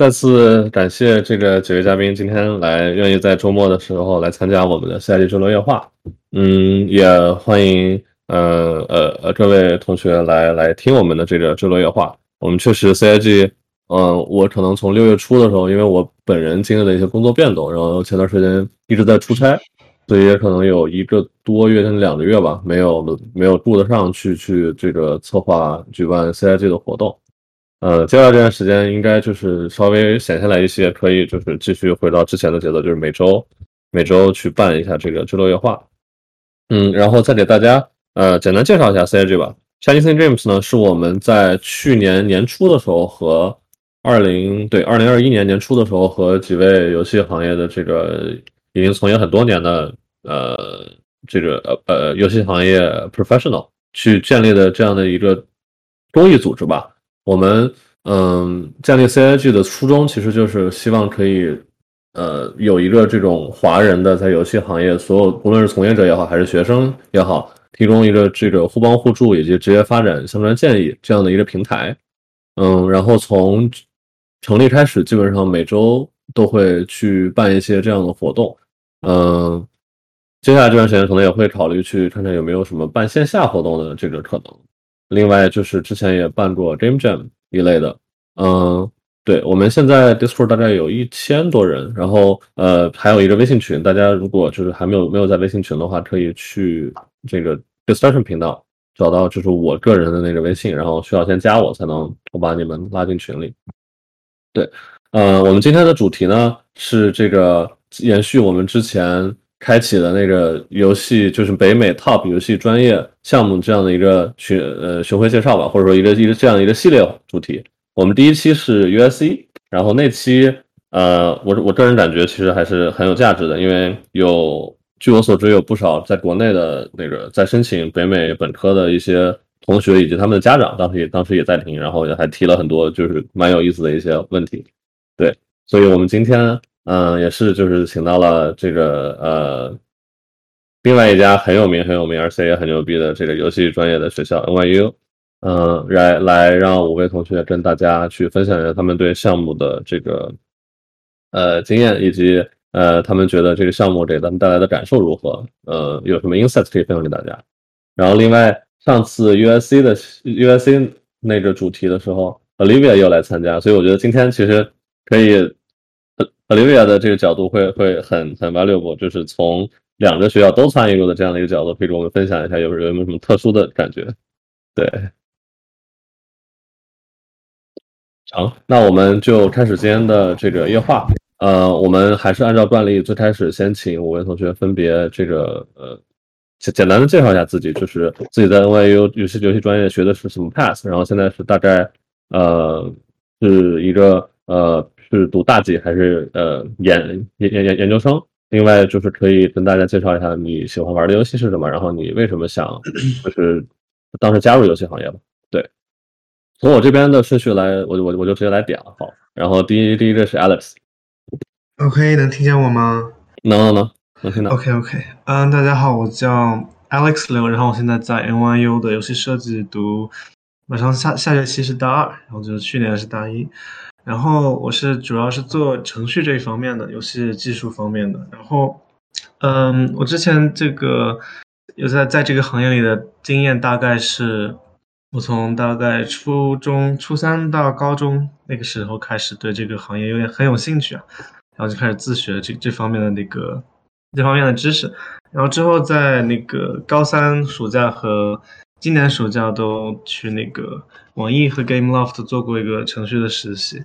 再次感谢这个几位嘉宾今天来愿意在周末的时候来参加我们的 CIG 周六夜话。嗯，也欢迎呃呃呃各位同学来来听我们的这个周六夜话。我们确实 CIG，嗯，我可能从六月初的时候，因为我本人经历了一些工作变动，然后前段时间一直在出差，所以也可能有一个多月甚至两个月吧，没有没有顾得上去去这个策划举办 CIG 的活动。呃，接下来这段时间应该就是稍微闲下来一些，可以就是继续回到之前的节奏，就是每周每周去办一下这个周六夜话。嗯，然后再给大家呃简单介绍一下 CIG 吧。Chinese Dreams 呢是我们在去年年初的时候和二零对二零二一年年初的时候和几位游戏行业的这个已经从业很多年的呃这个呃呃游戏行业 professional 去建立的这样的一个公益组织吧。我们嗯，建立 CIG 的初衷其实就是希望可以，呃，有一个这种华人的在游戏行业所有，无论是从业者也好，还是学生也好，提供一个这个互帮互助以及职业发展相关建议这样的一个平台。嗯，然后从成立开始，基本上每周都会去办一些这样的活动。嗯，接下来这段时间可能也会考虑去看看有没有什么办线下活动的这个可能。另外就是之前也办过 Game Jam 一类的，嗯，对，我们现在 Discord 大概有一千多人，然后呃还有一个微信群，大家如果就是还没有没有在微信群的话，可以去这个 Discussion 频道找到就是我个人的那个微信，然后需要先加我才能我把你们拉进群里。对，呃，我们今天的主题呢是这个延续我们之前。开启了那个游戏，就是北美 Top 游戏专业项目这样的一个巡呃巡回介绍吧，或者说一个一个这样一个系列主题。我们第一期是 USC，然后那期呃，我我个人感觉其实还是很有价值的，因为有据我所知有不少在国内的那个在申请北美本科的一些同学以及他们的家长，当时也当时也在听，然后也还提了很多就是蛮有意思的一些问题。对，所以我们今天。嗯，也是，就是请到了这个呃，另外一家很有名、很有名，而且也很牛逼的这个游戏专业的学校 NYU，嗯，来来让五位同学跟大家去分享一下他们对项目的这个呃经验，以及呃他们觉得这个项目给他们带来的感受如何，呃，有什么 insight 可以分享给大家。然后，另外上次 USC 的 USC 那个主题的时候，Olivia 又来参加，所以我觉得今天其实可以。Olivia 的这个角度会会很很 valuable，就是从两个学校都参与过的这样的一个角度，可以给我们分享一下有有没有什么特殊的感觉？对，好，那我们就开始今天的这个夜话。呃，我们还是按照惯例，最开始先请五位同学分别这个呃简简单的介绍一下自己，就是自己在 NYU 游戏游戏专业学的是什么 pass，然后现在是大概呃是一个呃。是读大几还是呃研研研研究生？另外就是可以跟大家介绍一下你喜欢玩的游戏是什么，然后你为什么想 就是当时加入游戏行业吧？对，从我这边的顺序来，我我我就直接来点了。好，然后第一第一个是 Alex。OK，能听见我吗？能能能能听到。OK OK，嗯，大家好，我叫 Alex 刘，然后我现在在 NYU 的游戏设计读，马上下下学期是大二，然后就是去年是大一。然后我是主要是做程序这一方面的，游戏技术方面的。然后，嗯，我之前这个有在在这个行业里的经验，大概是我从大概初中初三到高中那个时候开始对这个行业有点很有兴趣啊，然后就开始自学这这方面的那个这方面的知识。然后之后在那个高三暑假和今年暑假都去那个网易和 GameLoft 做过一个程序的实习，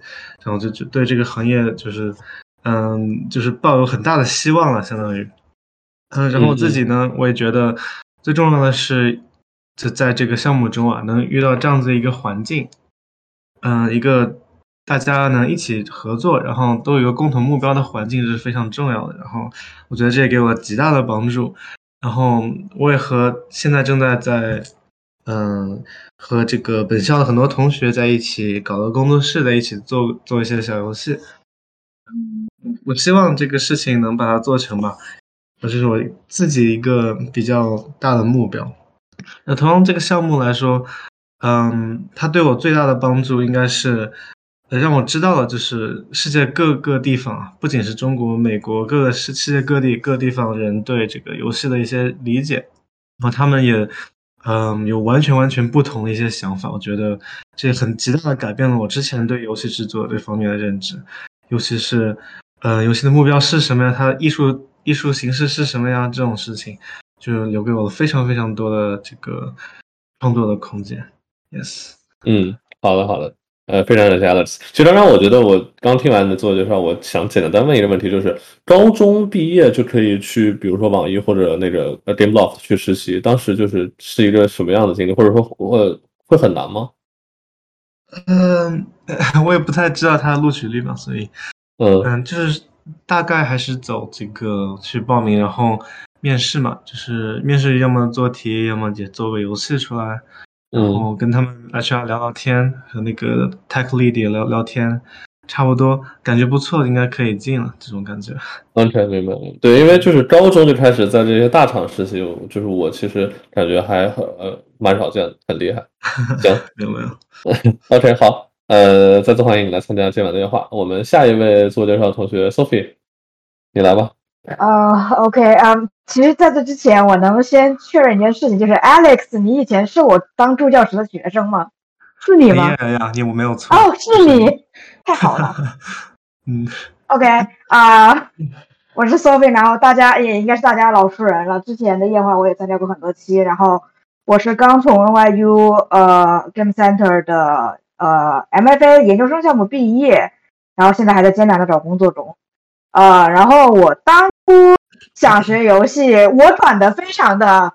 然后就就对这个行业就是，嗯，就是抱有很大的希望了，相当于，嗯，然后我自己呢，我也觉得最重要的是，就在这个项目中啊，能遇到这样子一个环境，嗯，一个大家能一起合作，然后都有一个共同目标的环境是非常重要的。然后我觉得这也给我极大的帮助。然后我也和现在正在在。嗯，和这个本校的很多同学在一起搞个工作室，在一起做做一些小游戏。嗯，我希望这个事情能把它做成吧，这是我自己一个比较大的目标。那同样这个项目来说，嗯，它对我最大的帮助应该是，让我知道了，就是世界各个地方，不仅是中国、美国，各个世世界各地各地方人对这个游戏的一些理解，然后他们也，嗯，有完全完全不同的一些想法。我觉得这很极大的改变了我之前对游戏制作这方面的认知，尤其是，呃，游戏的目标是什么呀？它艺术艺术形式是什么呀？这种事情，就留给我了非常非常多的这个创作的空间。Yes，嗯，好的好的。呃，非常感谢 Alex。其实刚刚我觉得我刚听完你的自我介绍，我想简单问一个问题，就是高中毕业就可以去，比如说网易或者那个 Gameloft 去实习，当时就是是一个什么样的经历，或者说会会很难吗？嗯，我也不太知道他的录取率嘛，所以嗯嗯，就是大概还是走这个去报名，然后面试嘛，就是面试要么做题，要么就做个游戏出来。然后跟他们 HR 聊聊天，和那个 Tech Lead 聊聊天，差不多感觉不错，应该可以进了。这种感觉完全明白。对，因为就是高中就开始在这些大厂实习，就是我其实感觉还很呃蛮少见，很厉害。行，有没有？OK，好，呃，再次欢迎你来参加今晚的电话。我们下一位自我介绍同学 Sophie，你来吧。呃，OK，嗯，其实在这之前，我能先确认一件事情，就是 Alex，你以前是我当助教时的学生吗？是你吗？哎呀，你我没有错。哦，是你，太好了。嗯，OK，啊，我是 Sophie，然后大家也应该是大家老熟人了。之前的夜话我也参加过很多期，然后我是刚从 NYU 呃 Game Center 的呃 MFA 研究生项目毕业，然后现在还在艰难的找工作中。呃，然后我当初想学游戏，我转的非常的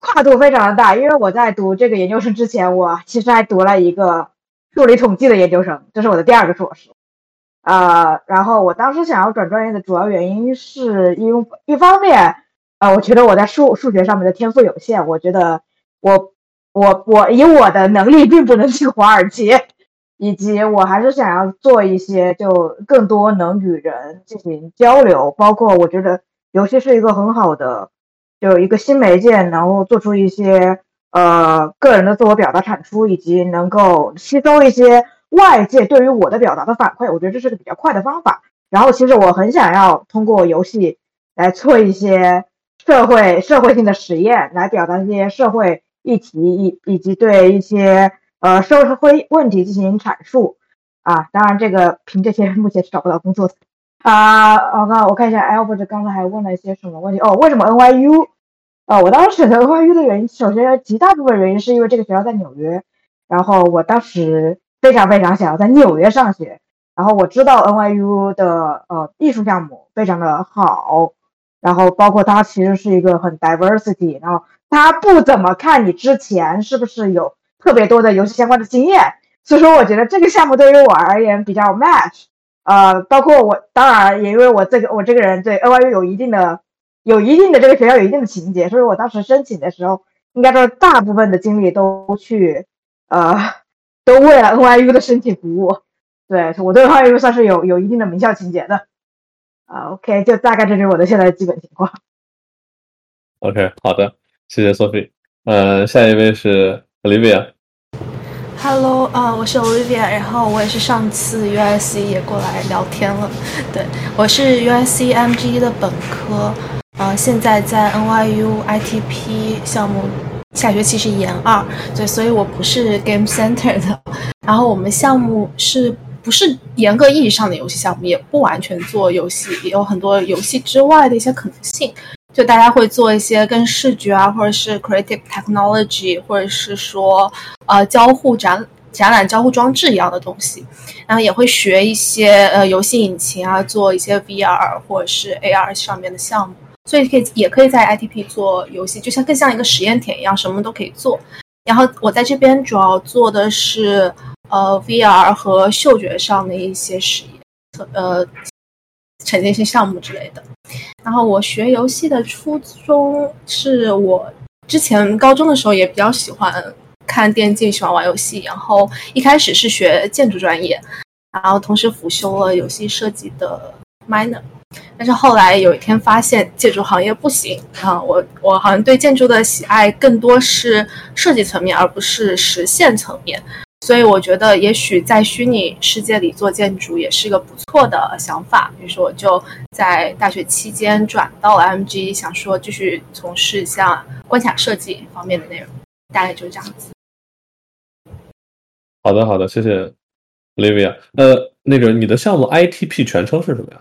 跨度非常的大，因为我在读这个研究生之前，我其实还读了一个数理统计的研究生，这是我的第二个硕士。呃，然后我当时想要转专业的主要原因是因为一方面，呃，我觉得我在数数学上面的天赋有限，我觉得我我我以我的能力并不能进华尔街。以及我还是想要做一些，就更多能与人进行交流，包括我觉得游戏是一个很好的，就一个新媒介，然后做出一些呃个人的自我表达产出，以及能够吸收一些外界对于我的表达的反馈，我觉得这是个比较快的方法。然后其实我很想要通过游戏来做一些社会社会性的实验，来表达一些社会议题，以以及对一些。呃，社会问题进行阐述啊，当然这个凭这些目前是找不到工作的啊。我看我看一下，Albert 刚才还问了一些什么问题哦？为什么 NYU？啊，我当时选择 NYU 的原因，首先极大部分原因是因为这个学校在纽约，然后我当时非常非常想要在纽约上学，然后我知道 NYU 的呃艺术项目非常的好，然后包括它其实是一个很 diversity，然后它不怎么看你之前是不是有。特别多的游戏相关的经验，所以说我觉得这个项目对于我而言比较 match。呃，包括我当然也因为我这个我这个人对 NYU 有一定的有一定的这个学校有一定的情节，所以我当时申请的时候，应该说大部分的精力都去呃都为了 NYU 的申请服务。对我对 NYU 算是有有一定的名校情节的。啊，OK，就大概这是我的现在的基本情况。OK，好的，谢谢 Sophie。呃，下一位是。Olivia，Hello，啊，我是 Olivia，然后我也是上次 USC 也过来聊天了，对，我是 USC MG 的本科，呃，现在在 NYU ITP 项目，下学期是研二，对，所以我不是 Game Center 的，然后我们项目是不是严格意义上的游戏项目，也不完全做游戏，也有很多游戏之外的一些可能性。就大家会做一些跟视觉啊，或者是 creative technology，或者是说呃交互展展览交互装置一样的东西，然后也会学一些呃游戏引擎啊，做一些 VR 或者是 AR 上面的项目，所以可以也可以在 ITP 做游戏，就像更像一个实验田一样，什么都可以做。然后我在这边主要做的是呃 VR 和嗅觉上的一些实验，呃。沉浸式项目之类的，然后我学游戏的初衷是我之前高中的时候也比较喜欢看电竞，喜欢玩游戏，然后一开始是学建筑专业，然后同时辅修了游戏设计的 minor，但是后来有一天发现建筑行业不行啊，我我好像对建筑的喜爱更多是设计层面，而不是实现层面。所以我觉得也许在虚拟世界里做建筑也是一个不错的想法。于是我就在大学期间转到了 MG，想说继续从事像关卡设计方面的内容，大概就是这样子。好的，好的，谢谢 Livia。呃，那个你的项目 ITP 全称是什么呀？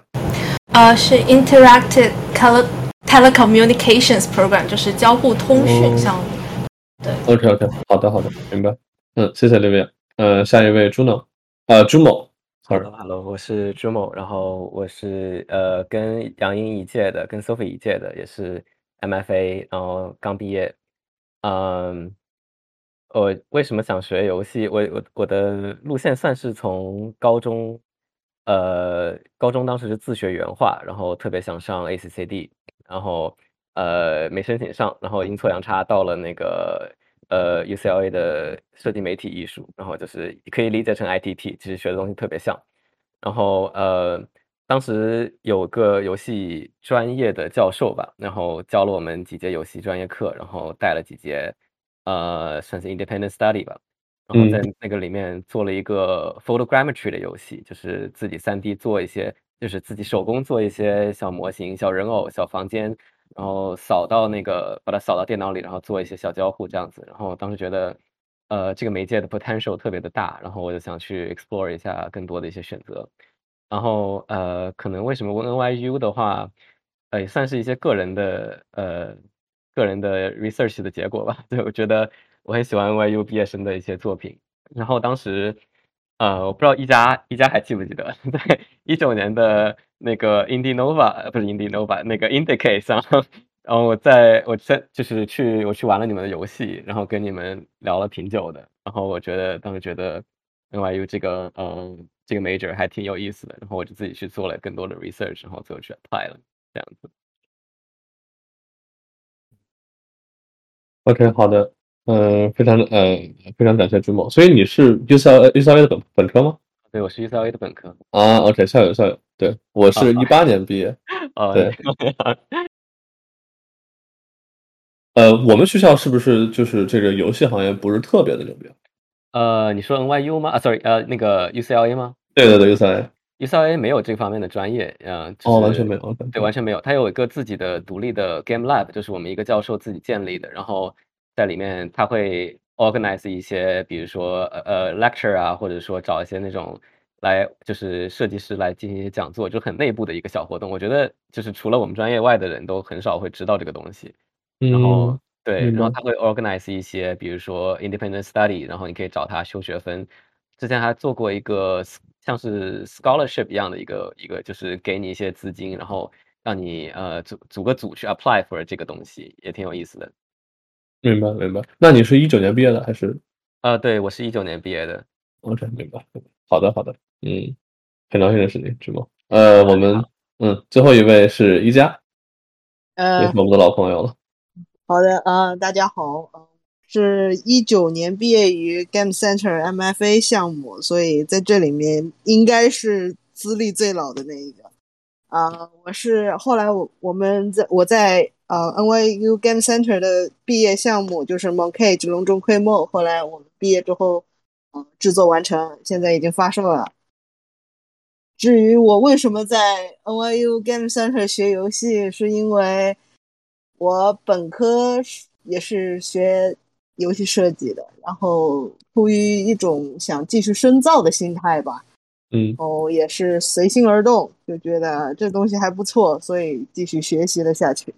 呃，是 Interactive Tele Telecommunications Program，就是交互通讯项目。对，OK OK，好的好的，明白。嗯，谢谢 Livia。呃，下一位 Juno，呃，Jumo。Hello，Hello，我是朱某然后我是呃跟杨英一届的，跟 Sophie 一届的，也是 MFA，然后刚毕业。嗯。我为什么想学游戏？我我我的路线算是从高中，呃，高中当时是自学原画，然后特别想上 ACCD，然后呃没申请上，然后阴错阳差到了那个呃 UCLA 的设计媒体艺术，然后就是可以理解成 ITT，其实学的东西特别像。然后呃当时有个游戏专业的教授吧，然后教了我们几节游戏专业课，然后带了几节。呃，算是 independent study 吧，然后在那个里面做了一个 photogrammetry 的游戏，就是自己 3D 做一些，就是自己手工做一些小模型、小人偶、小房间，然后扫到那个，把它扫到电脑里，然后做一些小交互这样子。然后当时觉得，呃，这个媒介的 potential 特别的大，然后我就想去 explore 一下更多的一些选择。然后呃，可能为什么问 NYU 的话，呃，也算是一些个人的呃。个人的 research 的结果吧，对我觉得我很喜欢 NYU 毕业生的一些作品。然后当时，呃，我不知道一加一加还记不记得，在一九年的那个 IndiNova 不是 IndiNova，那个 Indicate 上，然后我在我在就是去我去玩了你们的游戏，然后跟你们聊了挺久的。然后我觉得当时觉得 NYU 这个嗯这个 major 还挺有意思的，然后我就自己去做了更多的 research，然后最后去 apply 了这样子。OK，好的，嗯，非常呃，非常感谢朱某。所以你是 UCLA UCLA 的本本科吗？对，我是 UCLA 的本科。啊，OK，校友校友，对我是一八年毕业。啊，对。呃，我们学校是不是就是这个游戏行业不是特别的牛逼？呃，你说 NYU 吗？啊，Sorry，呃，那个 UCLA 吗？对对对，UCLA。UCLA 没有这方面的专业，嗯，哦，完全没有，对，完全没有。它有一个自己的独立的 Game Lab，就是我们一个教授自己建立的，然后在里面他会 organize 一些，比如说呃呃 lecture 啊，或者说找一些那种来就是设计师来进行一些讲座，就很内部的一个小活动。我觉得就是除了我们专业外的人都很少会知道这个东西。然后对，然后他会 organize 一些，比如说 independent study，然后你可以找他修学分。之前还做过一个。像是 scholarship 一样的一个一个，就是给你一些资金，然后让你呃组组个组去 apply for 这个东西，也挺有意思的。明白明白。那你是一九年毕业的还是？啊，对我是一九年毕业的。OK，明白。好的好的，嗯，很高兴认识你，直播。呃，我们嗯，最后一位是一加，呃，也是我们的老朋友了。好的啊，大家好。是一九年毕业于 Game Center MFA 项目，所以在这里面应该是资历最老的那一个。啊，我是后来我我们在我在呃 NYU Game Center 的毕业项目就是 Monkey 龙中窥梦，后来我们毕业之后，嗯，制作完成，现在已经发售了。至于我为什么在 NYU Game Center 学游戏，是因为我本科也是学。游戏设计的，然后出于一种想继续深造的心态吧，嗯，哦，也是随心而动，就觉得这东西还不错，所以继续学习了下去。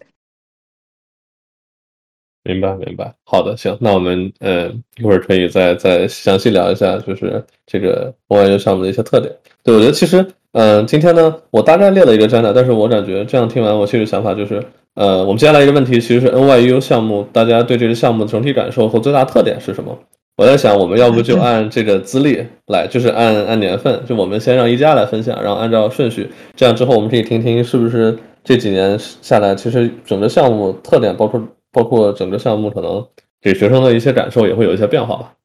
明白，明白。好的，行，那我们呃一会儿可以再再详细聊一下，就是这个 OYU 项目的一些特点。对我觉得其实，嗯，今天呢，我大概列了一个摘要，但是我感觉这样听完，我其实想法就是。呃，我们接下来一个问题其实是 NYU 项目，大家对这个项目的整体感受和最大特点是什么？我在想，我们要不就 按这个资历来，就是按按年份，就我们先让一加来分享，然后按照顺序，这样之后我们可以听听是不是这几年下来，其实整个项目特点，包括包括整个项目可能给学生的一些感受也会有一些变化吧。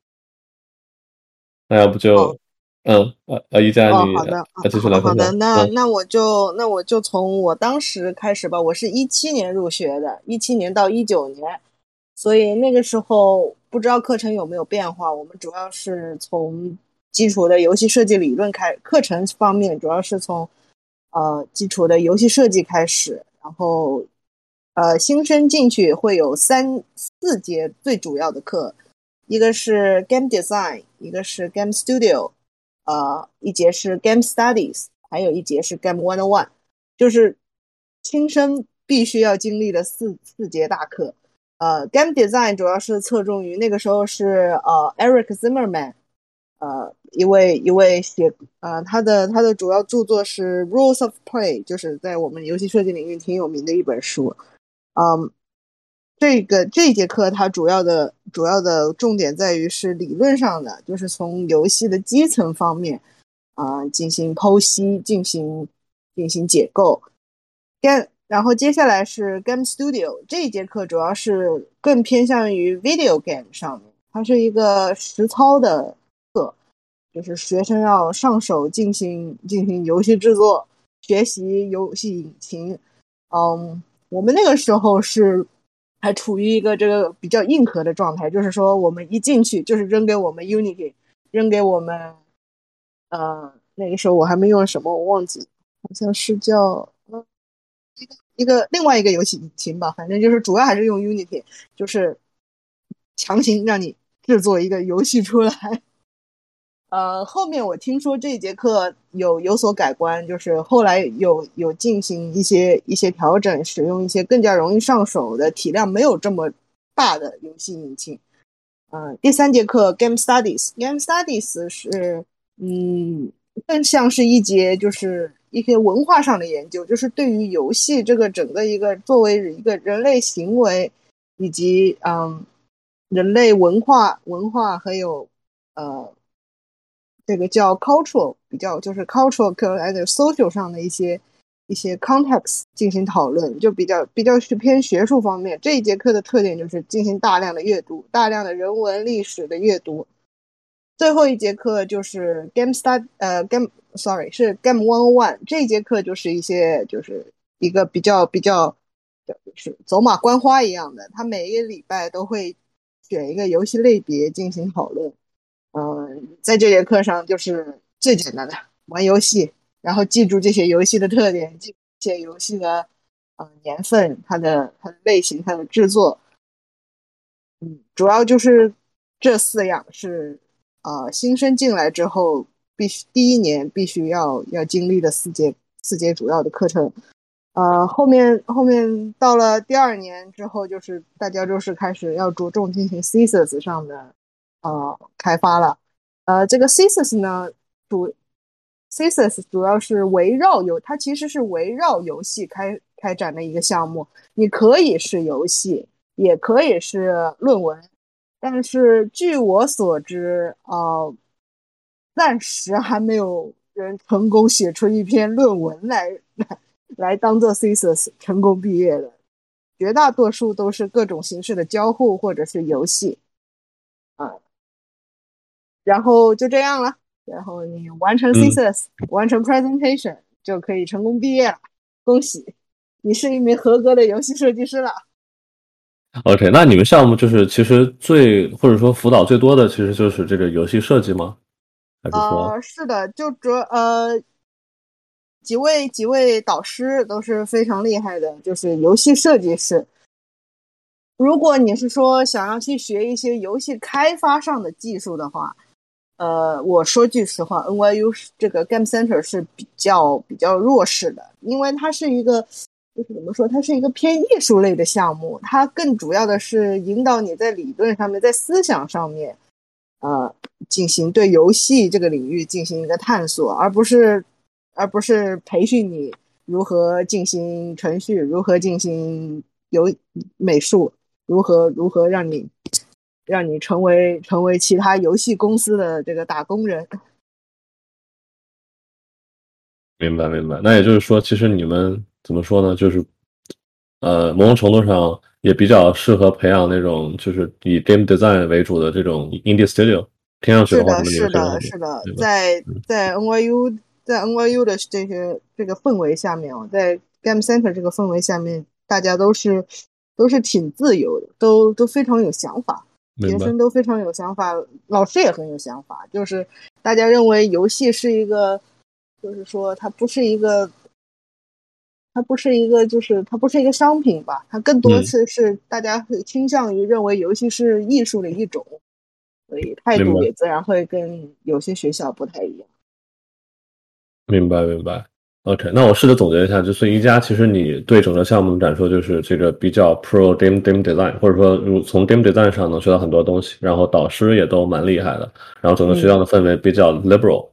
那要不就。嗯，呃呃，一佳，你好的，继续来好的，那那我就那我就从我当时开始吧。我是一七年入学的，一七年到一九年，所以那个时候不知道课程有没有变化。我们主要是从基础的游戏设计理论开，课程方面主要是从呃基础的游戏设计开始，然后呃新生进去会有三四节最主要的课，一个是 Game Design，一个是 Game Studio，呃一节是 Game Studies，还有一节是 Game One on One，就是新生必须要经历的四四节大课。呃，Game Design 主要是侧重于那个时候是呃 Eric Zimmerman，呃一位一位写呃他的他的主要著作是 Rules of Play，就是在我们游戏设计领域挺有名的一本书。嗯，这个这节课它主要的主要的重点在于是理论上的，就是从游戏的基层方面啊进行剖析，进行进行解构。Game 然后接下来是 Game Studio 这一节课，主要是更偏向于 Video Game 上面，它是一个实操的课，就是学生要上手进行进行游戏制作，学习游戏引擎。嗯，我们那个时候是还处于一个这个比较硬核的状态，就是说我们一进去就是扔给我们 Unity，扔给我们，呃，那个时候我还没用什么，我忘记，好像是叫。一个一个另外一个游戏引擎吧，反正就是主要还是用 Unity，就是强行让你制作一个游戏出来。呃，后面我听说这一节课有有所改观，就是后来有有进行一些一些调整，使用一些更加容易上手的、体量没有这么大的游戏引擎。嗯，第三节课 Game Studies，Game Studies 是嗯，更像是一节就是。一些文化上的研究，就是对于游戏这个整个一个作为一个人类行为，以及嗯人类文化文化还有呃这个叫 cultural 比较就是 cultural 和 social 上的一些一些 context 进行讨论，就比较比较是偏学术方面。这一节课的特点就是进行大量的阅读，大量的人文历史的阅读。最后一节课就是 game start，呃，game，sorry，是 game one one。这节课就是一些，就是一个比较比较，就是走马观花一样的。他每一个礼拜都会选一个游戏类别进行讨论。嗯，在这节课上就是最简单的玩游戏，然后记住这些游戏的特点，记这些游戏的呃年份、它的它的类型、它的制作。嗯，主要就是这四样是。啊，新生进来之后，必须第一年必须要要经历的四节四节主要的课程，呃，后面后面到了第二年之后，就是大家就是开始要着重进行 thesis 上的呃开发了，呃，这个 thesis 呢主 thesis 主要是围绕游，它其实是围绕游戏开开展的一个项目，你可以是游戏，也可以是论文。但是据我所知，呃，暂时还没有人成功写出一篇论文来来 来当做 thesis 成功毕业的，绝大多数都是各种形式的交互或者是游戏，啊，然后就这样了，然后你完成 thesis，完成 presentation 就可以成功毕业了，恭喜，你是一名合格的游戏设计师了。OK，那你们项目就是其实最或者说辅导最多的，其实就是这个游戏设计吗？还是说？呃，是的，就主呃几位几位导师都是非常厉害的，就是游戏设计师。如果你是说想要去学一些游戏开发上的技术的话，呃，我说句实话，NYU 这个 Game Center 是比较比较弱势的，因为它是一个。就是怎么说，它是一个偏艺术类的项目，它更主要的是引导你在理论上面，在思想上面，呃，进行对游戏这个领域进行一个探索，而不是，而不是培训你如何进行程序，如何进行游美术，如何如何让你，让你成为成为其他游戏公司的这个打工人。明白明白，那也就是说，其实你们。怎么说呢？就是，呃，某种程度上也比较适合培养那种就是以 game design 为主的这种 indie studio。听上去的话，是的，是的，在在 NYU 在 NYU 的这些这个氛围下面哦，在 game center 这个氛围下面，大家都是都是挺自由的，都都非常有想法，学生都非常有想法，老师也很有想法。就是大家认为游戏是一个，就是说它不是一个，它不是一个，就是它不是一个商品吧，它更多次是是大家会倾向于认为游戏是艺术的一种，所以态度也自然会跟有些学校不太一样。明白明白。OK，那我试着总结一下，就是一加，其实你对整个项目的感受就是这个比较 pro game game design，或者说如从 game design 上能学到很多东西，然后导师也都蛮厉害的，然后整个学校的氛围比较 liberal，、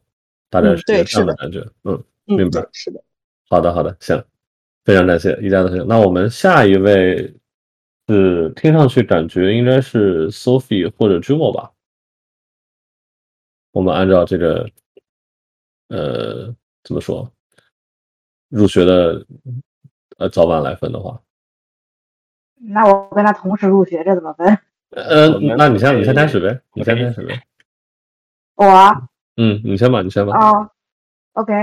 大概嗯是这样的感觉。嗯，嗯，明白对，是的。好的好的，行，非常感谢一加的分享。那我们下一位是听上去感觉应该是 Sophie 或者 Jumo 吧？我们按照这个呃怎么说入学的呃早晚来分的话，那我跟他同时入学，这怎么分？呃那你先你先开始呗，你先开始呗。我啊嗯，你先吧，你先吧。哦，OK，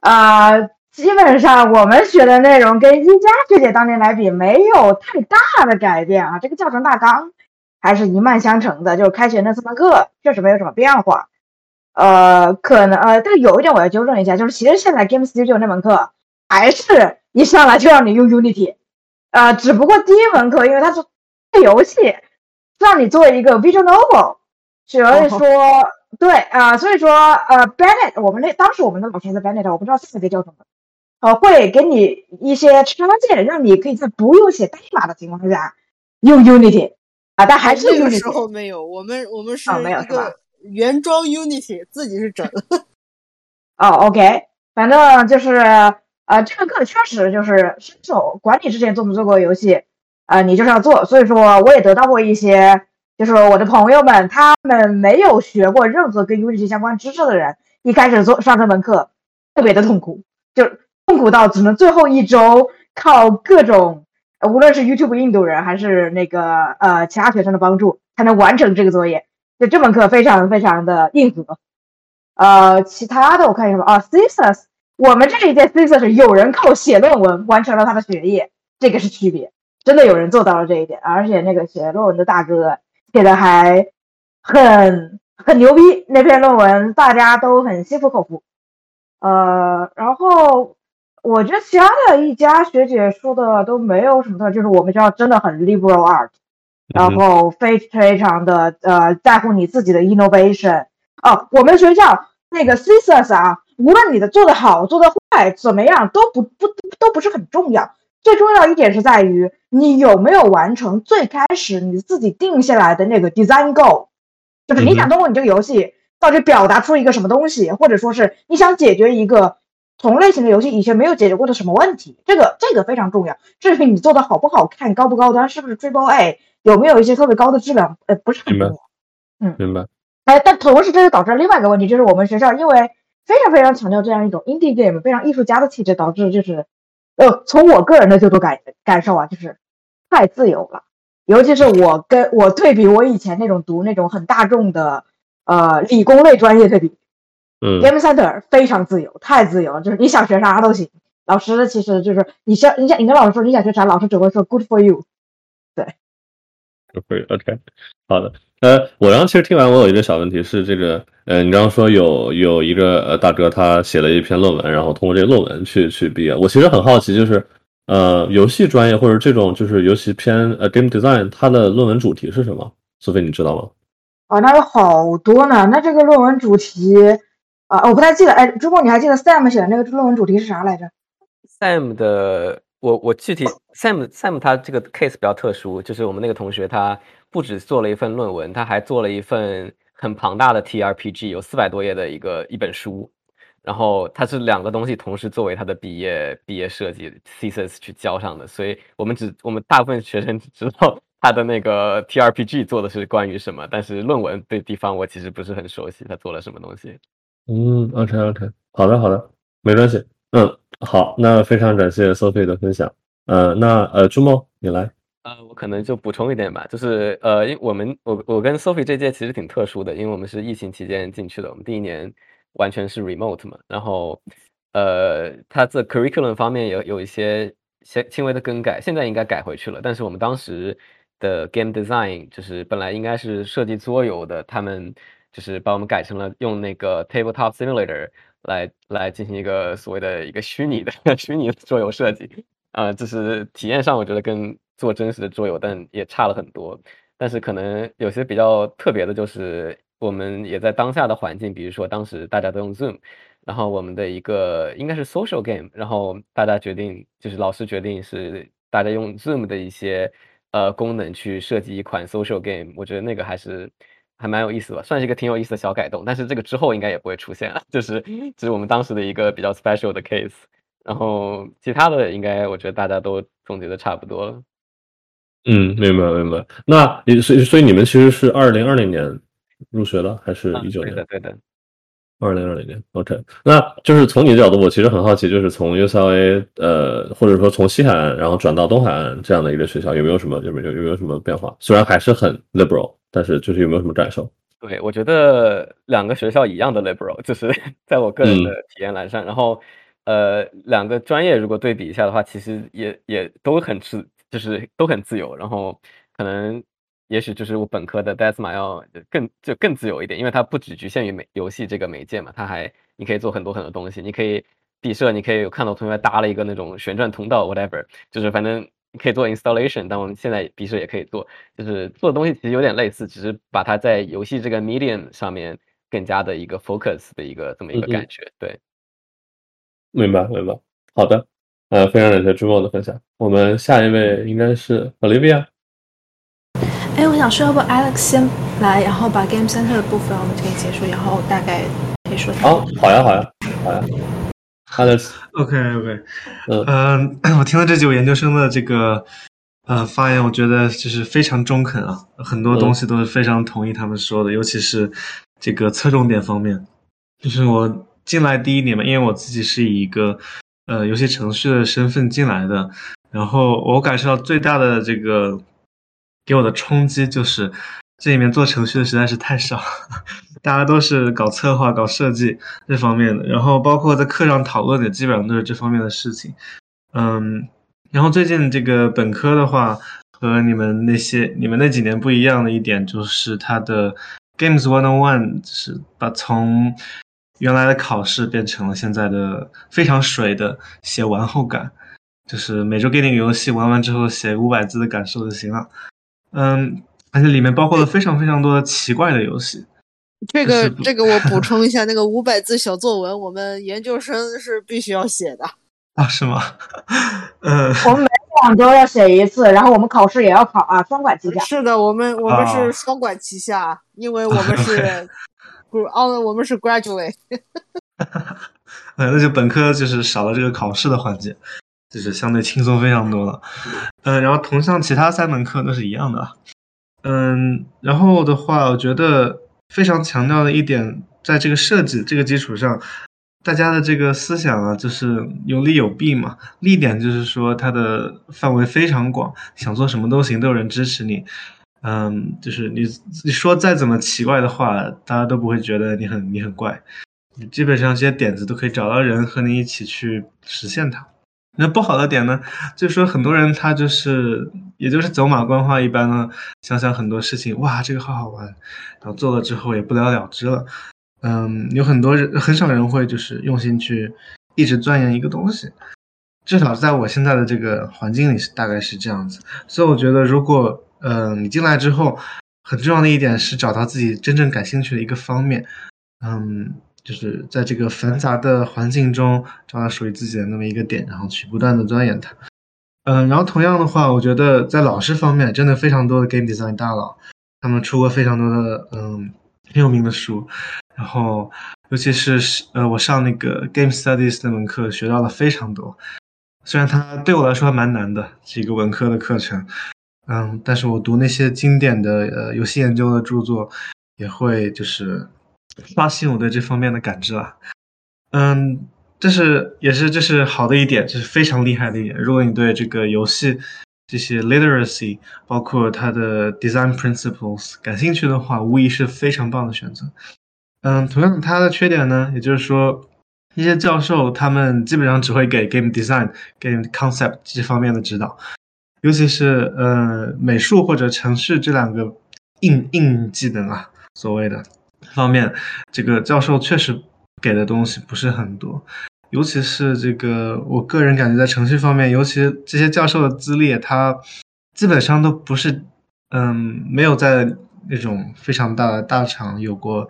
啊、基本上我们学的内容跟一佳学姐当年来比没有太大的改变啊，这个教程大纲还是一脉相承的，就是开学那四门课确实没有什么变化。呃，可能呃，但有一点我要纠正一下，就是其实现在 Game Studio 那门课还是一上来就让你用 Unity，呃，只不过第一门课因为它是游戏，让你做一个 Visual Novel，所以说、对啊、所以说呃，Bennett 我们那当时我们的老师是 Bennett，我不知道现在这叫什么，呃，会给你一些插件，让你可以在不用写代码的情况下用 Unity 啊，但还是那个 Unity 时候没有，我们我们是哦没有是吧原装 Unity，自己是整。哦，OK，反正就是呃，这个课确实就是新手，管你之前做没做过游戏，呃，你就是要做。所以说，我也得到过一些，就是我的朋友们，他们没有学过任何跟 Unity 相关知识的人，一开始做上这门课特别的痛苦，就痛苦到只能最后一周靠各种，无论是 YouTube 印度人还是那个呃其他学生的帮助，才能完成这个作业。就这门课非常非常的硬核。呃，其他的我看一下吧。啊，thesis，我们这一届 thesis 有人靠写论文完成了他的学业，这个是区别，真的有人做到了这一点，而且那个写论文的大哥写的还很很牛逼，那篇论文大家都很心服口服。呃，然后我觉得其他的一家学姐说的都没有什么特，就是我们学校真的很 liberal art，然后非非常的呃在乎你自己的 innovation。哦，我们学校那个 thesis 啊，无论你的做的好做的坏怎么样，都不不都不是很重要。最重要一点是在于你有没有完成最开始你自己定下来的那个 design goal，就是你想通过你这个游戏到底表达出一个什么东西，或者说是你想解决一个同类型的游戏以前没有解决过的什么问题，这个这个非常重要。至于你做的好不好看、高不高端、是不是 Triple A，有没有一些特别高的质量，呃，不是很明白重要。明白。哎，但同时这就导致了另外一个问题，就是我们学校因为非常非常强调这样一种 indie game 非常艺术家的气质，导致就是，呃，从我个人的角度感感受啊，就是太自由了。尤其是我跟我对比我以前那种读那种很大众的呃理工类专业对比嗯，，Game Center 非常自由，太自由了，就是你想学啥都行。老师其实就是你想你想你跟老师说你想学啥，老师只会说 good for you。会 OK，好的。呃，我刚刚其实听完，我有一个小问题是这个，呃，你刚刚说有有一个呃大哥他写了一篇论文，然后通过这个论文去去毕业。我其实很好奇，就是呃游戏专业或者这种就是尤其偏呃 game design，它的论文主题是什么？苏菲，你知道吗？啊，那有好多呢。那这个论文主题啊、我不太记得。哎，朱梦，你还记得 Sam 写的那个论文主题是啥来着？Sam 的，我我具体 Sam Sam 他这个 case 比较特殊，就是我们那个同学他不止做了一份论文，他还做了一份很庞大的 TRPG，有四百多页的一个一本书，然后他是两个东西同时作为他的毕业毕业设计 thesis 去交上的，所以我们只我们大部分学生只知道 他的那个 TRPG 做的是关于什么，但是论文对地方我其实不是很熟悉，他做了什么东西。嗯，OK OK，好的好的，没关系。嗯，好，那非常感谢 Sophie 的分享。呃，那呃，朱梦你来。呃，我可能就补充一点吧，就是呃，因为我们我我跟 Sophie 这届其实挺特殊的，因为我们是疫情期间进去的，我们第一年完全是 remote 嘛，然后呃，它这 curriculum 方面有有一些些轻微的更改，现在应该改回去了。但是我们当时的 game design 就是本来应该是设计桌游的，他们就是把我们改成了用那个 tabletop simulator 来来进行一个所谓的一个虚拟的 虚拟的桌游设计。呃，就是体验上我觉得跟做真实的桌游，但也差了很多。但是可能有些比较特别的就是，我们也在当下的环境，比如说当时大家都用 Zoom。然后我们的一个应该是 social game，然后大家决定就是老师决定是大家用 Zoom 的一些呃功能去设计一款 social game，我觉得那个还是还蛮有意思的，算是一个挺有意思的小改动。但是这个之后应该也不会出现了，就是这是我们当时的一个比较 special 的 case。然后其他的应该我觉得大家都总结的差不多了。嗯，明白明白。那所以所以你们其实是二零二零年入学的，还是一九年？对的对的。二零二零年，OK，那就是从你的角度，我其实很好奇，就是从 UCLA，呃，或者说从西海岸，然后转到东海岸这样的一个学校，有没有什么有没有有没有什么变化？虽然还是很 liberal，但是就是有没有什么感受？对，我觉得两个学校一样的 liberal，就是 在我个人的体验来上，然后呃，两个专业如果对比一下的话，其实也也都很自，就是都很自由，然后可能。也许就是我本科的 Desma 要更就更自由一点，因为它不只局限于媒游戏这个媒介嘛，它还你可以做很多很多东西，你可以毕设，你可以有看到同学搭了一个那种旋转通道，whatever，就是反正你可以做 installation，但我们现在毕设也可以做，就是做的东西其实有点类似，只是把它在游戏这个 medium 上面更加的一个 focus 的一个这么一个感觉，对。明白明白，好的，呃，非常感谢朱梦的分享，我们下一位应该是 Olivia。哎，我想说，要不 Alex 先来，然后把 Game Center 的部分我们可以结束，然后大概可以说。哦，好呀，好呀，好呀。Alex，OK，OK，嗯，我听了这几位研究生的这个呃发言，我觉得就是非常中肯啊，很多东西都是非常同意他们说的，尤其是这个侧重点方面。就是我进来第一年嘛，因为我自己是以一个呃游戏程序的身份进来的，然后我感受到最大的这个。给我的冲击就是，这里面做程序的实在是太少，大家都是搞策划、搞设计这方面的，然后包括在课上讨论的，基本上都是这方面的事情。嗯，然后最近这个本科的话，和你们那些你们那几年不一样的一点，就是它的 Games One on One 就是把从原来的考试变成了现在的非常水的写完后感，就是每周给你个游戏，玩完之后写五百字的感受就行了。嗯，而且里面包括了非常非常多的奇怪的游戏。这个这个我补 充一下，那个五百字小作文，我们研究生是必须要写的啊？是吗？嗯，我们每两周要写一次，然后我们考试也要考啊，双管齐下。是的，我们我们是双管齐下，因为 我们是 不哦，我们是 graduate。嗯，那就本科就是少了这个考试的环节。就是相对轻松非常多了，嗯，然后同上其他三门课都是一样的，嗯，然后的话，我觉得非常强调的一点，在这个设计这个基础上，大家的这个思想啊，就是有利有弊嘛。利点就是说它的范围非常广，想做什么都行，都有人支持你，嗯，就是你你说再怎么奇怪的话，大家都不会觉得你很你很怪，基本上这些点子都可以找到人和你一起去实现它。那不好的点呢，就是说很多人他就是，也就是走马观花一般呢，想想很多事情，哇，这个好好玩，然后做了之后也不了了之了。嗯，有很多人很少人会就是用心去一直钻研一个东西，至少在我现在的这个环境里是大概是这样子。所以我觉得，如果嗯你进来之后，很重要的一点是找到自己真正感兴趣的一个方面，嗯。就是在这个繁杂的环境中找到属于自己的那么一个点，然后去不断的钻研它。嗯，然后同样的话，我觉得在老师方面，真的非常多的 game design 大佬，他们出过非常多的嗯很有名的书。然后尤其是呃我上那个 game studies 那门课，学到了非常多。虽然它对我来说还蛮难的，是一个文科的课程。嗯，但是我读那些经典的呃游戏研究的著作，也会就是。刷新我对这方面的感知了，嗯，这是也是这是好的一点，这是非常厉害的一点。如果你对这个游戏这些 literacy，包括它的 design principles 感兴趣的话，无疑是非常棒的选择。嗯，同样它的缺点呢，也就是说，一些教授他们基本上只会给 game design、game concept 这方面的指导，尤其是呃美术或者城市这两个硬硬技能啊，所谓的方面，这个教授确实给的东西不是很多。尤其是这个，我个人感觉在程序方面，尤其这些教授的资历，他基本上都不是，嗯，没有在那种非常大的大厂有过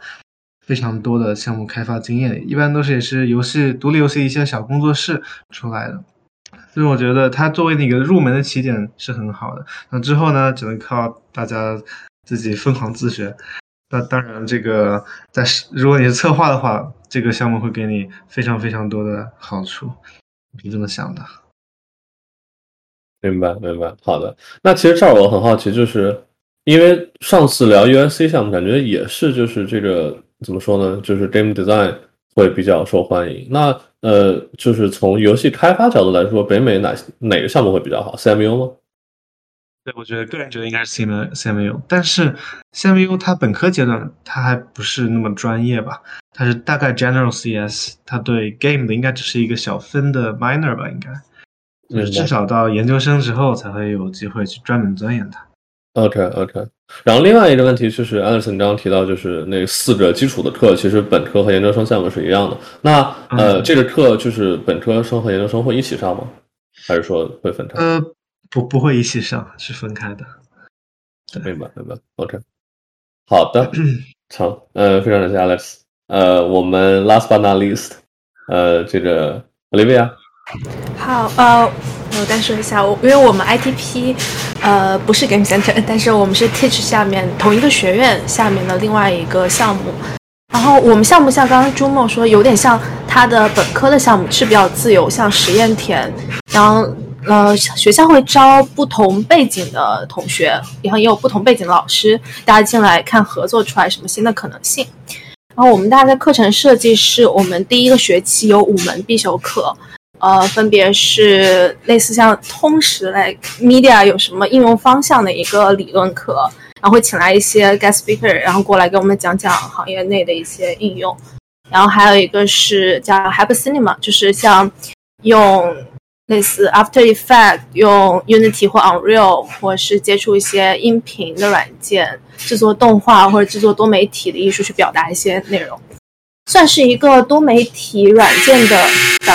非常多的项目开发经验，一般都是也是游戏独立游戏一些小工作室出来的，所以我觉得他作为那个入门的起点是很好的。那之后呢，只能靠大家自己疯狂自学。那当然，这个在如果你是策划的话，这个项目会给你非常非常多的好处，是这么想的。明白，明白。好的，那其实这儿我很好奇，就是因为上次聊 USC 项目，感觉也是就是这个怎么说呢？就是 game design 会比较受欢迎。那呃，就是从游戏开发角度来说，北美哪哪个项目会比较好？CMU 吗？对，我觉得个人觉得应该是 C M U，但是 C M U 它本科阶段它还不是那么专业吧？它是大概 General C S，它对 Game 的应该只是一个小分的 Minor 吧？应该，就是至少到研究生之后才会有机会去专门钻研它。OK OK。然后另外一个问题就是 Anderson 刚刚提到，就是那四个基础的课，其实本科和研究生项目是一样的。那呃，这个课就是本科生和研究生会一起上吗？还是说会分开？呃。不不会一起上，是分开的。明白明白，OK。好的，好，呃，非常感谢 Alex。呃，我们 Last but not least，呃，这个 Olivia。好，呃，我再说一下，我因为我们 ITP，呃，不是 Game Center，但是我们是 Teach 下面同一个学院下面的另外一个项目。然后我们项目像刚刚朱梦说，有点像他的本科的项目是比较自由，像实验田，然后。呃，学校会招不同背景的同学，然后也有不同背景的老师，大家进来看合作出来什么新的可能性。然后我们大概课程设计是我们第一个学期有五门必修课，呃，分别是类似像通识类、media 有什么应用方向的一个理论课，然后会请来一些 guest speaker，然后过来给我们讲讲行业内的一些应用。然后还有一个是叫 Hyper Cinema，就是像用。类似 After Effect 用 Unity 或 Unreal，或是接触一些音频的软件，制作动画或者制作多媒体的艺术去表达一些内容，算是一个多媒体软件的扫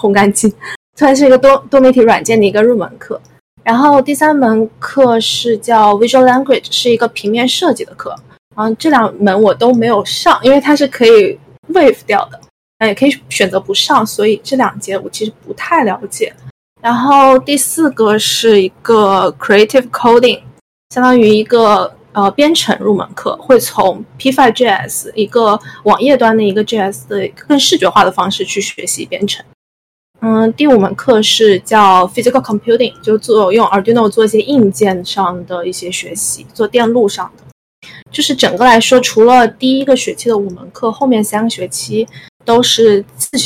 烘干机，算是一个多多媒体软件的一个入门课。然后第三门课是叫 Visual Language，是一个平面设计的课。嗯，这两门我都没有上，因为它是可以 waive 掉的。那也可以选择不上，所以这两节我其实不太了解。然后第四个是一个 Creative Coding，相当于一个呃编程入门课，会从 P5JS 一个网页端的一个 JS 的更视觉化的方式去学习编程。嗯，第五门课是叫 Physical Computing，就做用 Arduino 做一些硬件上的一些学习，做电路上的。就是整个来说，除了第一个学期的五门课，后面三个学期。都是自，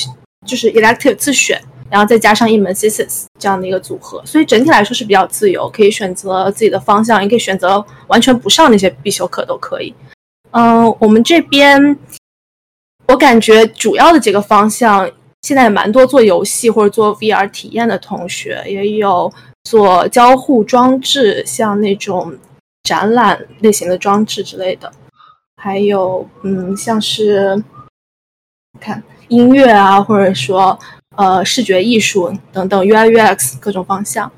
就是 elective 自选，然后再加上一门 thesis 这样的一个组合，所以整体来说是比较自由，可以选择自己的方向，也可以选择完全不上那些必修课都可以。嗯，我们这边我感觉主要的几个方向，现在也蛮多做游戏或者做 VR 体验的同学，也有做交互装置，像那种展览类型的装置之类的，还有嗯，像是。看音乐啊，或者说呃视觉艺术等等，UI UX 各种方向，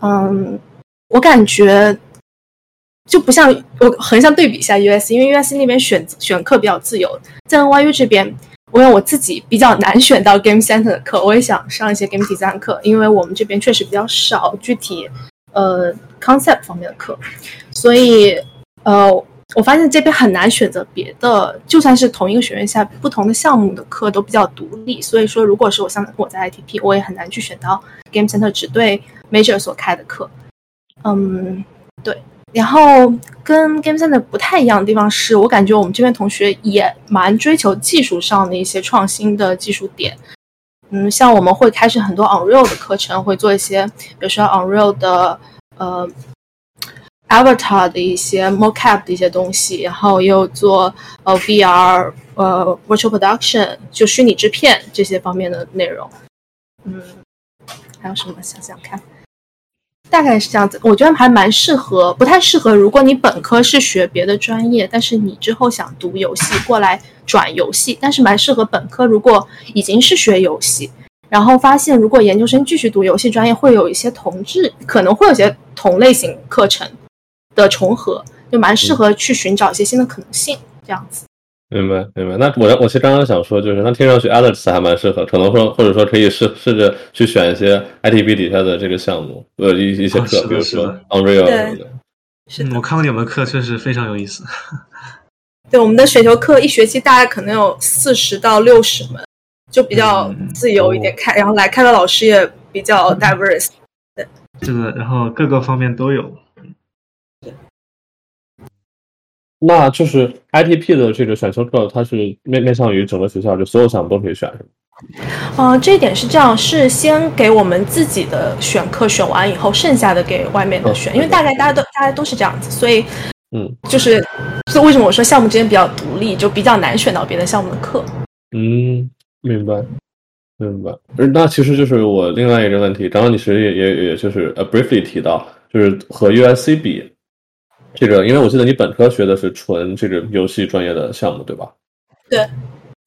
嗯，我感觉就不像我横向对比一下 US，因为 US 那边选选课比较自由，在 NYU 这边，因为我自己比较难选到 Game Center 的课，我也想上一些 Game Design 课，因为我们这边确实比较少具体呃 concept 方面的课，所以呃。我发现这边很难选择别的，就算是同一个学院下不同的项目的课都比较独立。所以说，如果是我像我在 ITP，我也很难去选到 Game Center 只对 Major 所开的课。嗯，对。然后跟 Game Center 不太一样的地方是，我感觉我们这边同学也蛮追求技术上的一些创新的技术点。嗯，像我们会开始很多 Unreal 的课程，会做一些，比如说 Unreal 的呃。Avatar 的一些 mocap 的一些东西，然后也有做呃 VR 呃 virtual production 就虚拟制片这些方面的内容。嗯，还有什么？想想看。大概是这样子，我觉得还蛮适合，不太适合。如果你本科是学别的专业，但是你之后想读游戏过来转游戏，但是蛮适合本科。如果已经是学游戏，然后发现如果研究生继续读游戏专业，会有一些同质，可能会有些同类型课程的重合，就蛮适合去寻找一些新的可能性，这样子。明白，明白。那我我其实刚刚想说，就是那听上去 Alex 还蛮适合，可能说或者说可以试试着去选一些 ITB 底下的这个项目，呃一一些课，比如说 Unreal 什么的。是的，我看过你们的课，确实非常有意思。对，我们的选修课一学期大概可能有四十到六十门，就比较自由一点开，然后来开的老师也比较 diverse。对，是的，然后各个方面都有。那就是 ITP 的这个选修课，它是面面向于整个学校，就所有项目都可以选，是吗？呃，这一点是这样，是先给我们自己的选课选完以后，剩下的给外面的选，因为大概大家都大家都是这样子，所以嗯，就是所以为什么我说项目之间比较独立，就比较难选到别的项目的课。嗯，明白，明白。那其实就是我另外一个问题，刚刚你其实也也也就是呃 briefly 提到，就是和 USC 比。这个，因为我记得你本科学的是纯这个游戏专业的项目，对吧？对，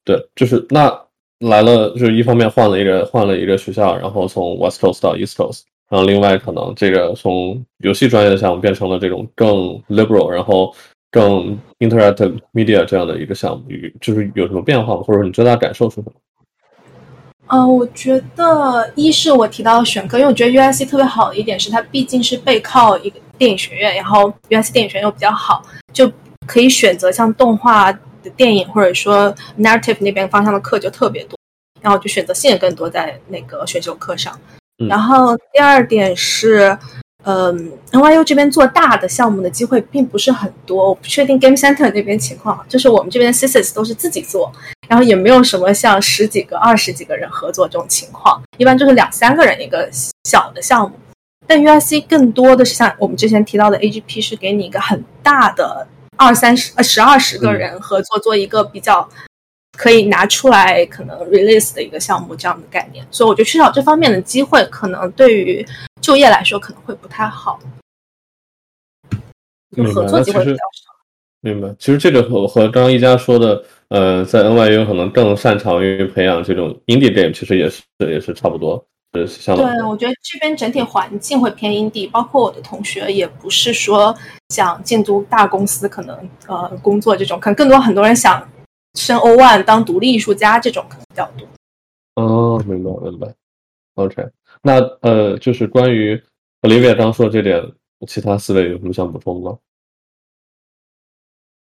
对，就是那来了，就是一方面换了一个换了一个学校，然后从 West Coast 到 East Coast，然后另外可能这个从游戏专业的项目变成了这种更 liberal，然后更 interactive media 这样的一个项目，就是有什么变化吗？或者说你最大感受是什么？呃，我觉得一是我提到选课，因为我觉得 U I C 特别好的一点是它毕竟是背靠一个。电影学院，然后 USC 电影学院又比较好，就可以选择像动画的电影或者说 narrative 那边方向的课就特别多，然后就选择性也更多在那个选修课上。然后第二点是，嗯，NYU 这边做大的项目的机会并不是很多，我不确定 Game Center 那边情况，就是我们这边的 thesis 都是自己做，然后也没有什么像十几个、二十几个人合作这种情况，一般就是两三个人一个小的项目。但 UIC 更多的是像我们之前提到的 AGP，是给你一个很大的二三十呃十二十个人合作做一个比较可以拿出来可能 release 的一个项目这样的概念，所以我觉得缺少这方面的机会，可能对于就业来说可能会不太好，合作机会比较少。明白，其实这个和和刚刚一家说的，呃，在 NYU 可能更擅长于培养这种 indie game，其实也是也是差不多。对，我觉得这边整体环境会偏阴地，包括我的同学也不是说想进入大公司，可能呃工作这种，可能更多很多人想升 O one 当独立艺术家这种可能比较多。哦，明白明白。OK，那呃，就是关于 Olivia 刚说这点，其他四位有什么想补充吗？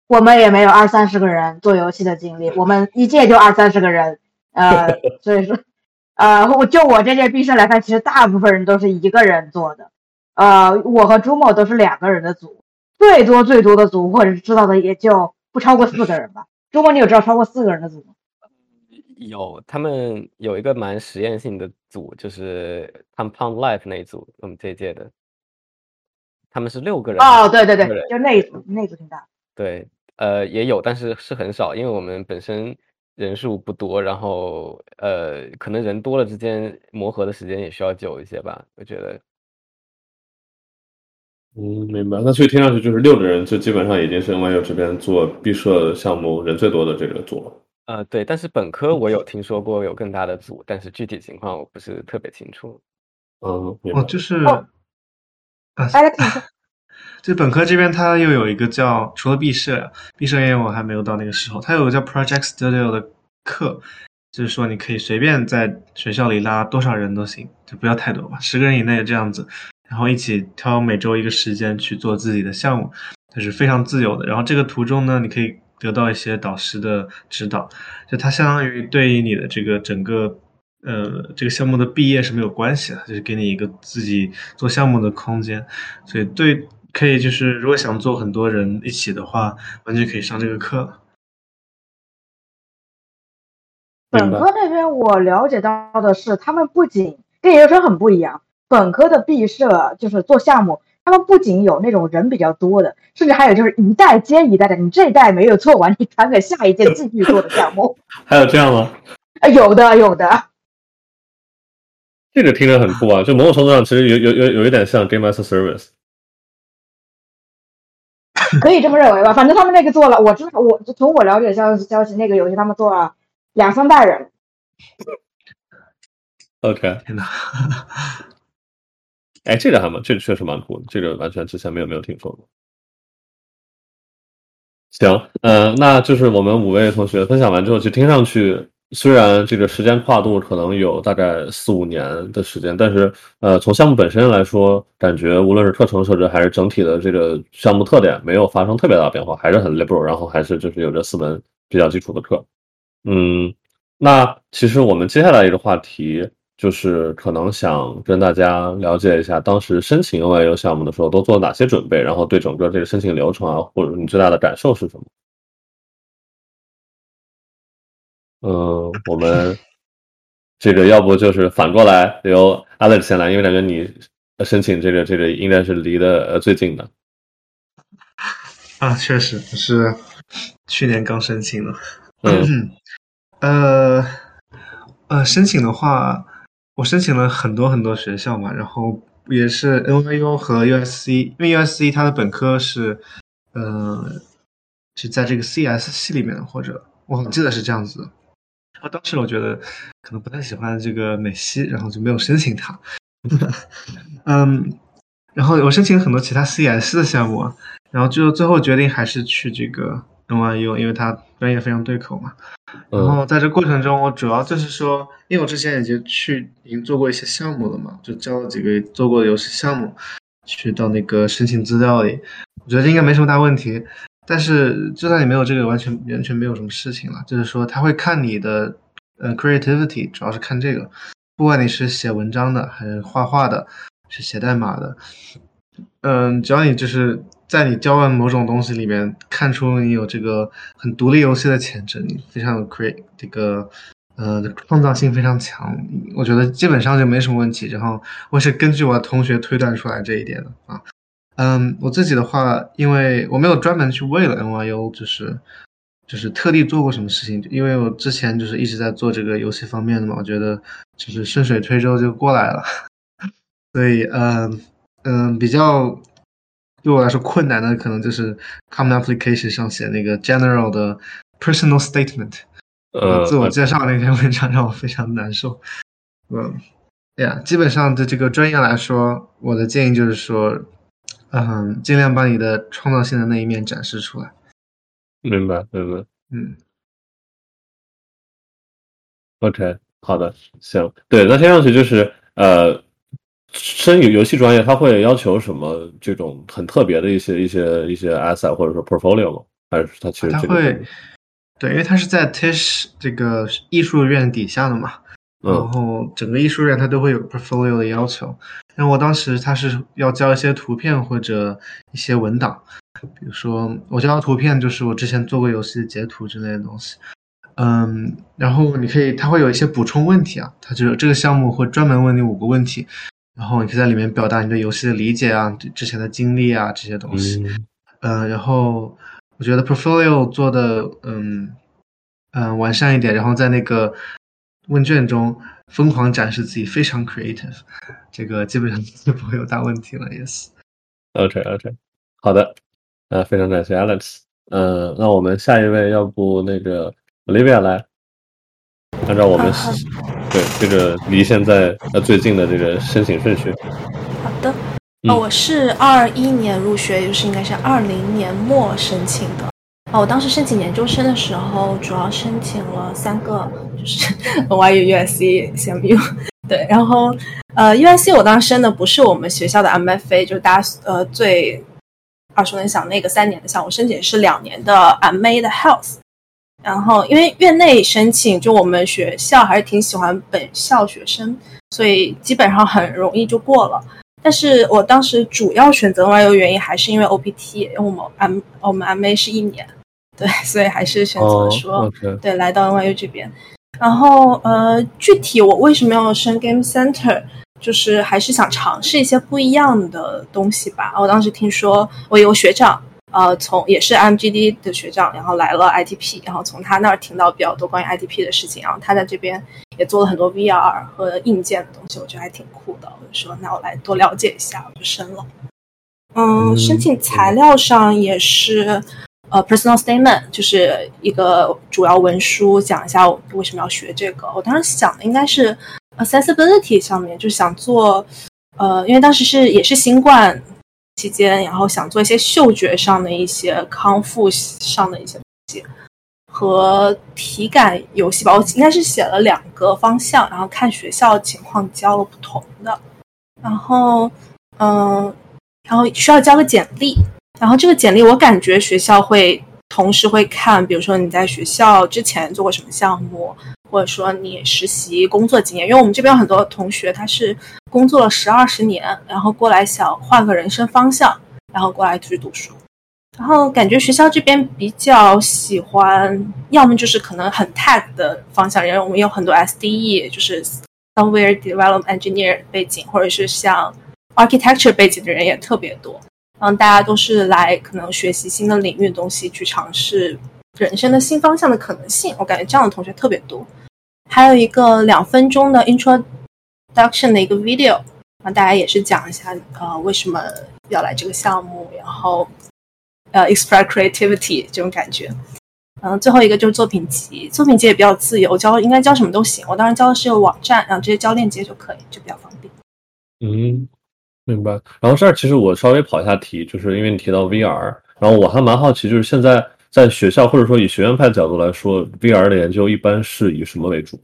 我们也没有二三十个人做游戏的经历，我们一届就二三十个人，呃，所以说。呃，我就我这届毕设来看，其实大部分人都是一个人做的。呃，我和朱某都是两个人的组，最多最多的组，或者是知道的也就不超过四个人吧。朱某，你有知道超过四个人的组吗？有，他们有一个蛮实验性的组，就是 Compound Life 那一组，我们这一届的，他们是六个人。哦，对对对，就那一组，那一组挺大。对，呃，也有，但是是很少，因为我们本身。人数不多，然后呃，可能人多了之间磨合的时间也需要久一些吧，我觉得。嗯，明白。那所以听上去就是六个人，就基本上已经是 NYU 这边做毕设项目人最多的这个组了。呃，对。但是本科我有听说过有更大的组，但是具体情况我不是特别清楚。嗯，哦，就是啊，就本科这边，它又有一个叫除了毕设呀，毕设因为我还没有到那个时候，它有个叫 Project Studio 的课，就是说你可以随便在学校里拉多少人都行，就不要太多吧，十个人以内这样子，然后一起挑每周一个时间去做自己的项目，它是非常自由的。然后这个途中呢，你可以得到一些导师的指导，就它相当于对于你的这个整个呃这个项目的毕业是没有关系的，就是给你一个自己做项目的空间，所以对。可以，就是如果想做很多人一起的话，完全可以上这个课。本科那边我了解到的是，他们不仅跟研究生很不一样，本科的毕设就是做项目，他们不仅有那种人比较多的，甚至还有就是一代接一代的，你这一代没有做完，你传给下一届继续做的项目。还有这样吗？啊，有的有的。这个听着很酷啊！就某种程度上，其实有有有有一点像 Game as a Service。可以这么认为吧？反正他们那个做了，我知道，我从我了解消息消息，那个游戏他们做了两三代人。OK，天呐！哎，这个还蛮，这个确实蛮酷的，这个完全之前没有没有听说过。行，嗯、那就是我们五位同学分享完之后，其实听上去虽然这个时间跨度可能有大概四五年的时间，但是呃，从项目本身来说，感觉无论是课程设置还是整体的这个项目特点，没有发生特别大的变化，还是很 liberal，然后还是就是有这四门比较基础的课。嗯，那其实我们接下来一个话题就是可能想跟大家了解一下，当时申请 OIU 项目的时候都做了哪些准备，然后对整个这个申请流程啊，或者你最大的感受是什么？嗯，我们这个要不就是反过来由 Alex 先来，因为感觉你申请这个这个应该是离的呃最近的。啊，确实，是去年刚申请的。嗯 呃呃，申请的话，我申请了很多很多学校嘛，然后也是 NYU 和 USC，因为 USC 它的本科是呃是在这个 CS 系里面的，或者我记得是这样子的。然后当时我觉得可能不太喜欢这个美西，然后就没有申请它。嗯，然后我申请了很多其他 CS 的项目啊，然后就最后决定还是去这个 NYU，因为它专业非常对口嘛。然嗯后在这过程中，我主要就是说，因为我之前已经去已经做过一些项目了嘛，就交了几个做过的游戏项目，去到那个申请资料里，我觉得应该没什么大问题。但是就算你没有这个，完全完全没有什么事情了。就是说，他会看你的呃 creativity，主要是看这个，不管你是写文章的，还是画画的，是写代码的，嗯，只要你就是在你教完某种东西里面看出你有这个很独立游戏的潜质，你非常有 create 这个呃创造性非常强，我觉得基本上就没什么问题。然后我是根据我同学推断出来这一点的啊。嗯，我自己的话，因为我没有专门去为了 NYU 就是就是特地做过什么事情，因为我之前就是一直在做这个游戏方面的嘛，我觉得就是顺水推舟就过来了，所以嗯嗯比较对我来说困难的可能就是 Common Application 上写那个 general 的 personal statement，呃，自我介绍那篇文章让我非常难受。嗯，呀，基本上对这个专业来说，我的建议就是说，嗯，尽量把你的创造性的那一面展示出来。明白明白。嗯 OK，好的，行，对，那听上去就是呃，申游游戏专业，它会要求什么这种很特别的一些一些一些 asset 或者说 portfolio 吗？还是它其实这个它会，对，因为它是在 Tisch 这个艺术院底下的嘛，然嗯后整个艺术院它都会有 portfolio 的要求。然后我当时他是要交一些图片或者一些文档，比如说我交的图片就是我之前做过游戏的截图之类的东西。嗯，然后你可以，它会有一些补充问题啊，它就这个项目会专门问你五个问题，然后你可以在里面表达你对游戏的理解啊，对之前的经历啊这些东西。嗯嗯，然后我觉得 portfolio 做的嗯嗯完善一点，然后在那个问卷中疯狂展示自己，非常 creative，这个基本上就不会有大问题了。Yes，OK OK，好的，呃，非常感谢 Alex，呃，那我们下一位，要不那个 Olivia 来，按照我们啊对这个离现在呃最近的这个申请顺序，好的，嗯。哦，我是二一年入学，也就是应该是二零年末申请的。我当时申请研究生的时候，主要申请了三个，就是 NYU、USC、CMU。对，然后呃，USC 我当时申的不是我们学校的 MFA，就是大家呃最耳熟能详那个三年的项目，申请是两年的 MA 的 Health。然后因为院内申请，就我们学校还是挺喜欢本校学生，所以基本上很容易就过了。但是我当时主要选择 NYU 原因还是因为 OPT，因为我们 M 我们 MA 是一年，对，所以还是选择哦说、对来到 NYU 这边。然后呃，具体我为什么要升 Game Center，就是还是想尝试一些不一样的东西吧。我当时听说我有个学长，呃，从也是 MGD 的学长，然后来了 ITP，然后从他那儿听到比较多关于 ITP 的事情，然后他在这边也做了很多 VR 和硬件的东西，我觉得还挺酷的。我就说那我来多了解一下，我就申了。嗯，申请材料上也是。呃，personal statement 就是一个主要文书，讲一下我为什么要学这个。我当时想的应该是 accessibility 上面，就想做，呃，因为当时是也是新冠期间，然后想做一些嗅觉上的一些康复上的一些东西和体感游戏吧。我应该是写了两个方向，然后看学校情况交了不同的，然后嗯，然后需要交个简历。然后这个简历，我感觉学校会同时会看，比如说你在学校之前做过什么项目，或者说你实习工作经验。因为我们这边有很多同学，他是工作了十二十年，然后过来想换个人生方向，然后过来去读书。然后感觉学校这边比较喜欢，要么就是可能很 tech 的方向，因为我们有很多 SDE，就是 software development engineer 背景，或者是像 architecture 背景的人也特别多。嗯，大家都是来可能学习新的领域的东西，去尝试人生的新方向的可能性。我感觉这样的同学特别多。还有一个两分钟的 introduction 的一个 video，啊，大家也是讲一下呃为什么要来这个项目，然后呃 express creativity 这种感觉。嗯，最后一个就是作品集，作品集也比较自由，教应该教什么都行。我当时教的是个网站，然后直接交链接就可以，就比较方便。嗯。明白。然后这儿其实我稍微跑一下题，就是因为你提到 VR，然后我还蛮好奇，就是现在在学校或者说以学院派角度来说，VR 的研究一般是以什么为主？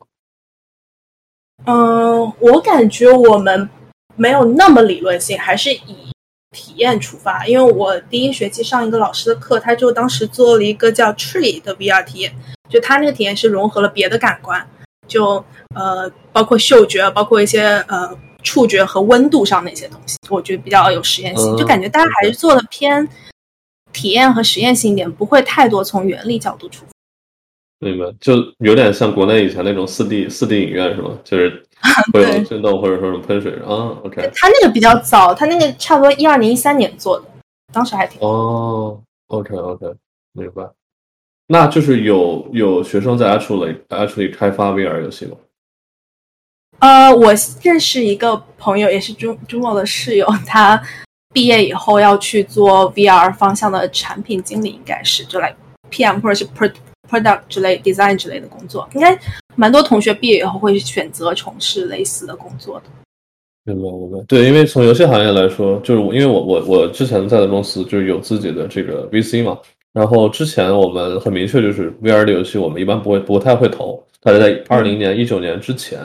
嗯，我感觉我们没有那么理论性，还是以体验出发。因为我第一学期上一个老师的课，他就当时做了一个叫 Tree 的 VR 体验，就他那个体验是融合了别的感官，就呃包括嗅觉，包括一些呃。触觉和温度上的一些东西，我觉得比较有实验性，就感觉大家还是做的偏体验和实验性一点，不会太多从原理角度出发。明白，就有点像国内以前那种四 D 四 D 影院是吗？就是 会有震动或者说是喷水啊。OK，他那个比较早，他那个差不多一二年、一三年做的，当时还挺哦。OK OK，明白。那就是有有学生在 Actually Actually 开发 VR 游戏吗？呃，我认识一个朋友，也是朱朱某的室友，他毕业以后要去做 VR 方向的产品经理，应该是就来 PM 或者是 product 之类 design 之类的工作，应该蛮多同学毕业以后会选择从事类似的工作的。明白明白，对，因为从游戏行业来说，就是因为我我我之前在的公司就是有自己的这个 VC 嘛，然后之前我们很明确就是 VR 的游戏，我们一般不会不太会投，大概在二零年一九年之前。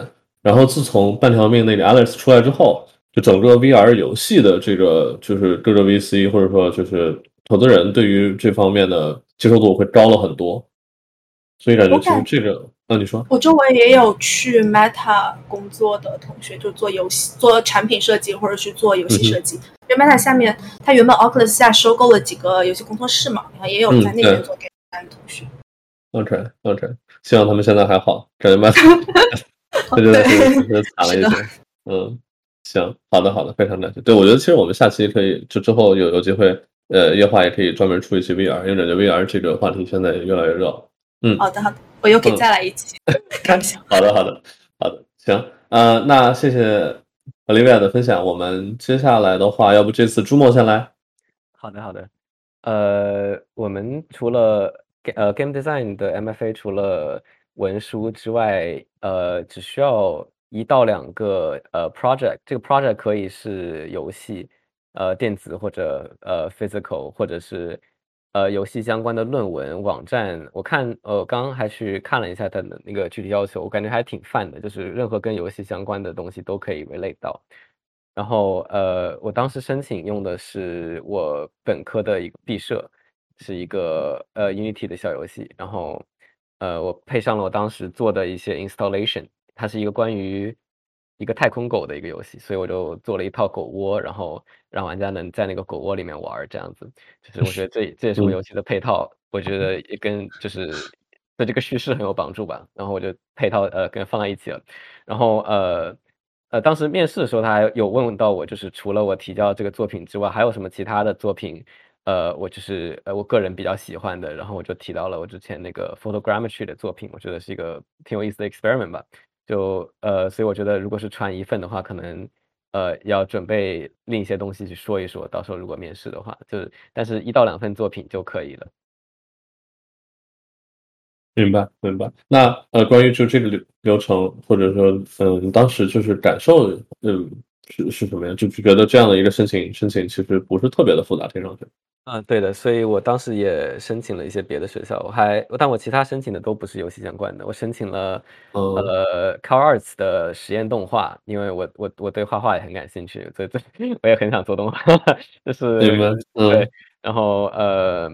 然后自从半条命那个 Alex 出来之后，就整个 VR 游戏的这个就是各个 VC 或者说就是投资人对于这方面的接受度会高了很多，所以感觉其实这个，那你说，我周围也有去 Meta 工作的同学，就做游戏、做产品设计或者去做游戏设计。因为 Meta 下面，他原本 Oculus 下收购了几个游戏工作室嘛，然后也有在那边做给的同学。OK OK，希望他们现在还好，感觉 Meta。对 对对，确实惨了一些。嗯，行，好的好的，非常感谢。对，我觉得其实我们下期可以，就之后有有机会，呃，夜话也可以专门出一期 VR，因为感觉 VR 这个话题现在也越来越热。嗯，好的好的，我又可以再来一期。好的好的好的，行，呃，那谢谢 Olivia 的分享。我们接下来的话，要不这次朱墨先来？好的好的，呃，我们除了呃 Game Design 的 MFA，除了文书之外，呃，只需要一到两个呃 project，这个 project 可以是游戏，呃，电子或者呃 physical，或者是呃游戏相关的论文网站。我看，呃，刚刚还去看了一下它的那个具体要求，我感觉还挺泛的，就是任何跟游戏相关的东西都可以 relate 到。然后，呃，我当时申请用的是我本科的一个毕设，是一个呃 Unity 的小游戏，然后。呃，我配上了我当时做的一些 installation，它是一个关于一个太空狗的一个游戏，所以我就做了一套狗窝，然后让玩家能在那个狗窝里面玩，这样子。就是我觉得这这也是我游戏的配套，我觉得也跟就是 对这个叙事很有帮助吧。然后我就配套呃跟放在一起了。然后呃呃，当时面试的时候，他还有问到我，就是除了我提交这个作品之外，还有什么其他的作品？呃，我就是呃，我个人比较喜欢的，然后我就提到了我之前那个 photogrammetry 的作品，我觉得是一个挺有意思的 experiment 吧。就呃，所以我觉得如果是传一份的话，可能呃要准备另一些东西去说一说，到时候如果面试的话，就是但是一到两份作品就可以了。明白，明白。那呃，关于就这个流流程，或者说，嗯，当时就是感受，嗯，是是什么样？就觉得这样的一个申请，申请其实不是特别的复杂，听上去。嗯，对的。所以我当时也申请了一些别的学校，我还，但我其他申请的都不是游戏相关的。我申请了呃 c a r Arts 的实验动画，因为我我我对画画也很感兴趣，所以我也很想做动画，就 是对。然后呃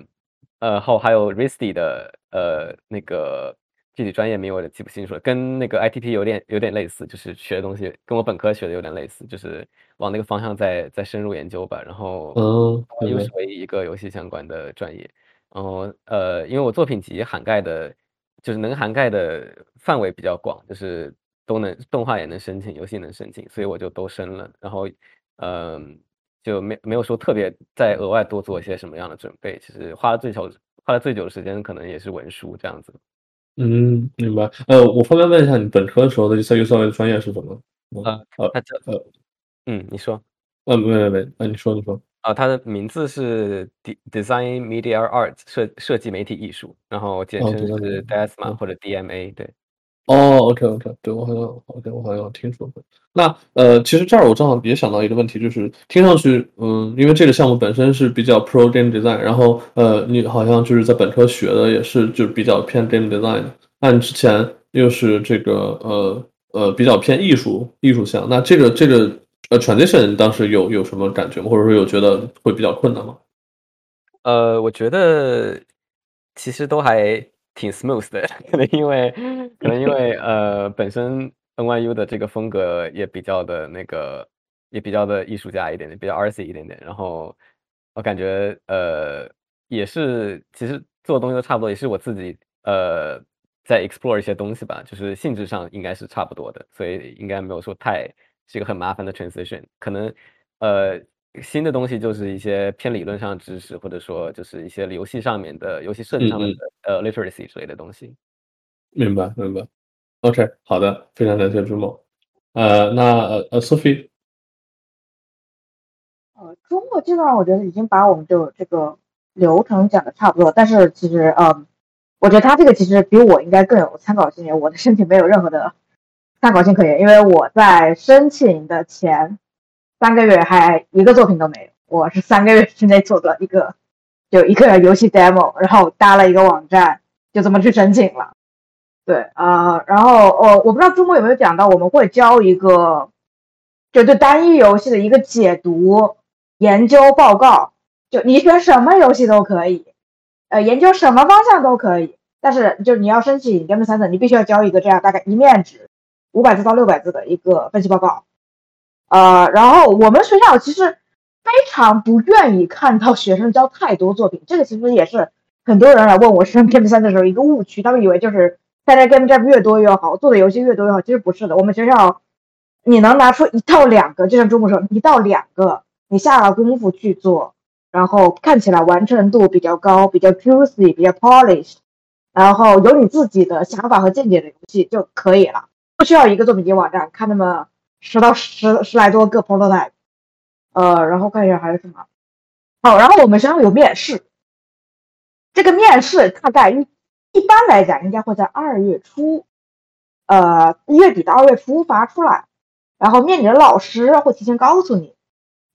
呃后还有 RISD 的。呃，那个具体专业名我记不清楚了，跟那个 ITP 有点有点类似，就是学的东西跟我本科学的有点类似，就是往那个方向再再深入研究吧。然后，嗯，又是唯一一个游戏相关的专业。然后，呃，因为我作品集涵盖的，就是能涵盖的范围比较广，就是都能动画也能申请，游戏能申请，所以我就都申了。然后，嗯，就没没有说特别再额外多做一些什么样的准备，其实花了最少。花了最久的时间可能也是文书这样子。嗯，明白。呃，我方便问一下，你本科的时候的赛优赛的专业是什么？啊，呃，他叫呃，嗯，你说。呃，没没没，那，你说你说。啊，它的名字是 Design Media Arts，设设计媒体艺术，然后简称是 DSMA 或者 DMA，对。哦，OK OK，对我好像，OK，我好像听说过。那呃，其实这儿我正好也想到一个问题，就是听上去，嗯，因为这个项目本身是比较 Pro Game Design，然后呃，你好像就是在本科学的也是就是比较偏 Game Design，那你之前又是这个呃呃比较偏艺术艺术项，那这个这个呃 transition 当时有有什么感觉吗？或者说有觉得会比较困难吗？呃，我觉得其实都还。挺 smooth 的，可能因为可能因为呃，本身 NYU 的这个风格也比较的那个，也比较的艺术家一点点，比较 artsy 一点点。然后我感觉呃，也是其实做东西都差不多，也是我自己呃在 explore 一些东西吧，就是性质上应该是差不多的，所以应该没有说太是一个很麻烦的 transition。可能呃。新的东西就是一些偏理论上的知识，或者说就是一些游戏上面的游戏设计上面的呃 literacy 之类的东西。明白，明白。OK，好的，非常感谢朱某。呃，那呃呃，Sophie。呃，朱墨基本上我觉得已经把我们的这个流程讲的差不多，但是其实呃，我觉得他这个其实比我应该更有参考性。我的申请没有任何的参考性可言，因为我在申请的前。三个月还一个作品都没有，我是三个月之内做的一个，就一个游戏 demo，然后搭了一个网站，就这么去申请了。对，呃，然后我我不知道朱墨有没有讲到，我们会交一个，就对单一游戏的一个解读研究报告，就你选什么游戏都可以，呃，研究什么方向都可以，但是就是你要申请 Game Center，你必须要交一个这样大概一面纸五百字到六百字的一个分析报告。呃，然后我们学校其实非常不愿意看到学生交太多作品，这个其实也是很多人来问我申 Game 三的时候一个误区，他们以为就是大家 Game Jam 越多越好，做的游戏越多越好，其实不是的。我们学校你能拿出一到两个，就像中国说一到两个，你下了功夫去做，然后看起来完成度比较高、比较 juicy、比较 polished，然后有你自己的想法和见解的游戏就可以了，不需要一个作品集网站看那么。十到十十来多个 prototype，呃，然后看一下还有什么，好，然后我们学校有面试，这个面试大概一一般来讲应该会在二月初，呃，一月底到二月初发出来，然后面你的老师会提前告诉你，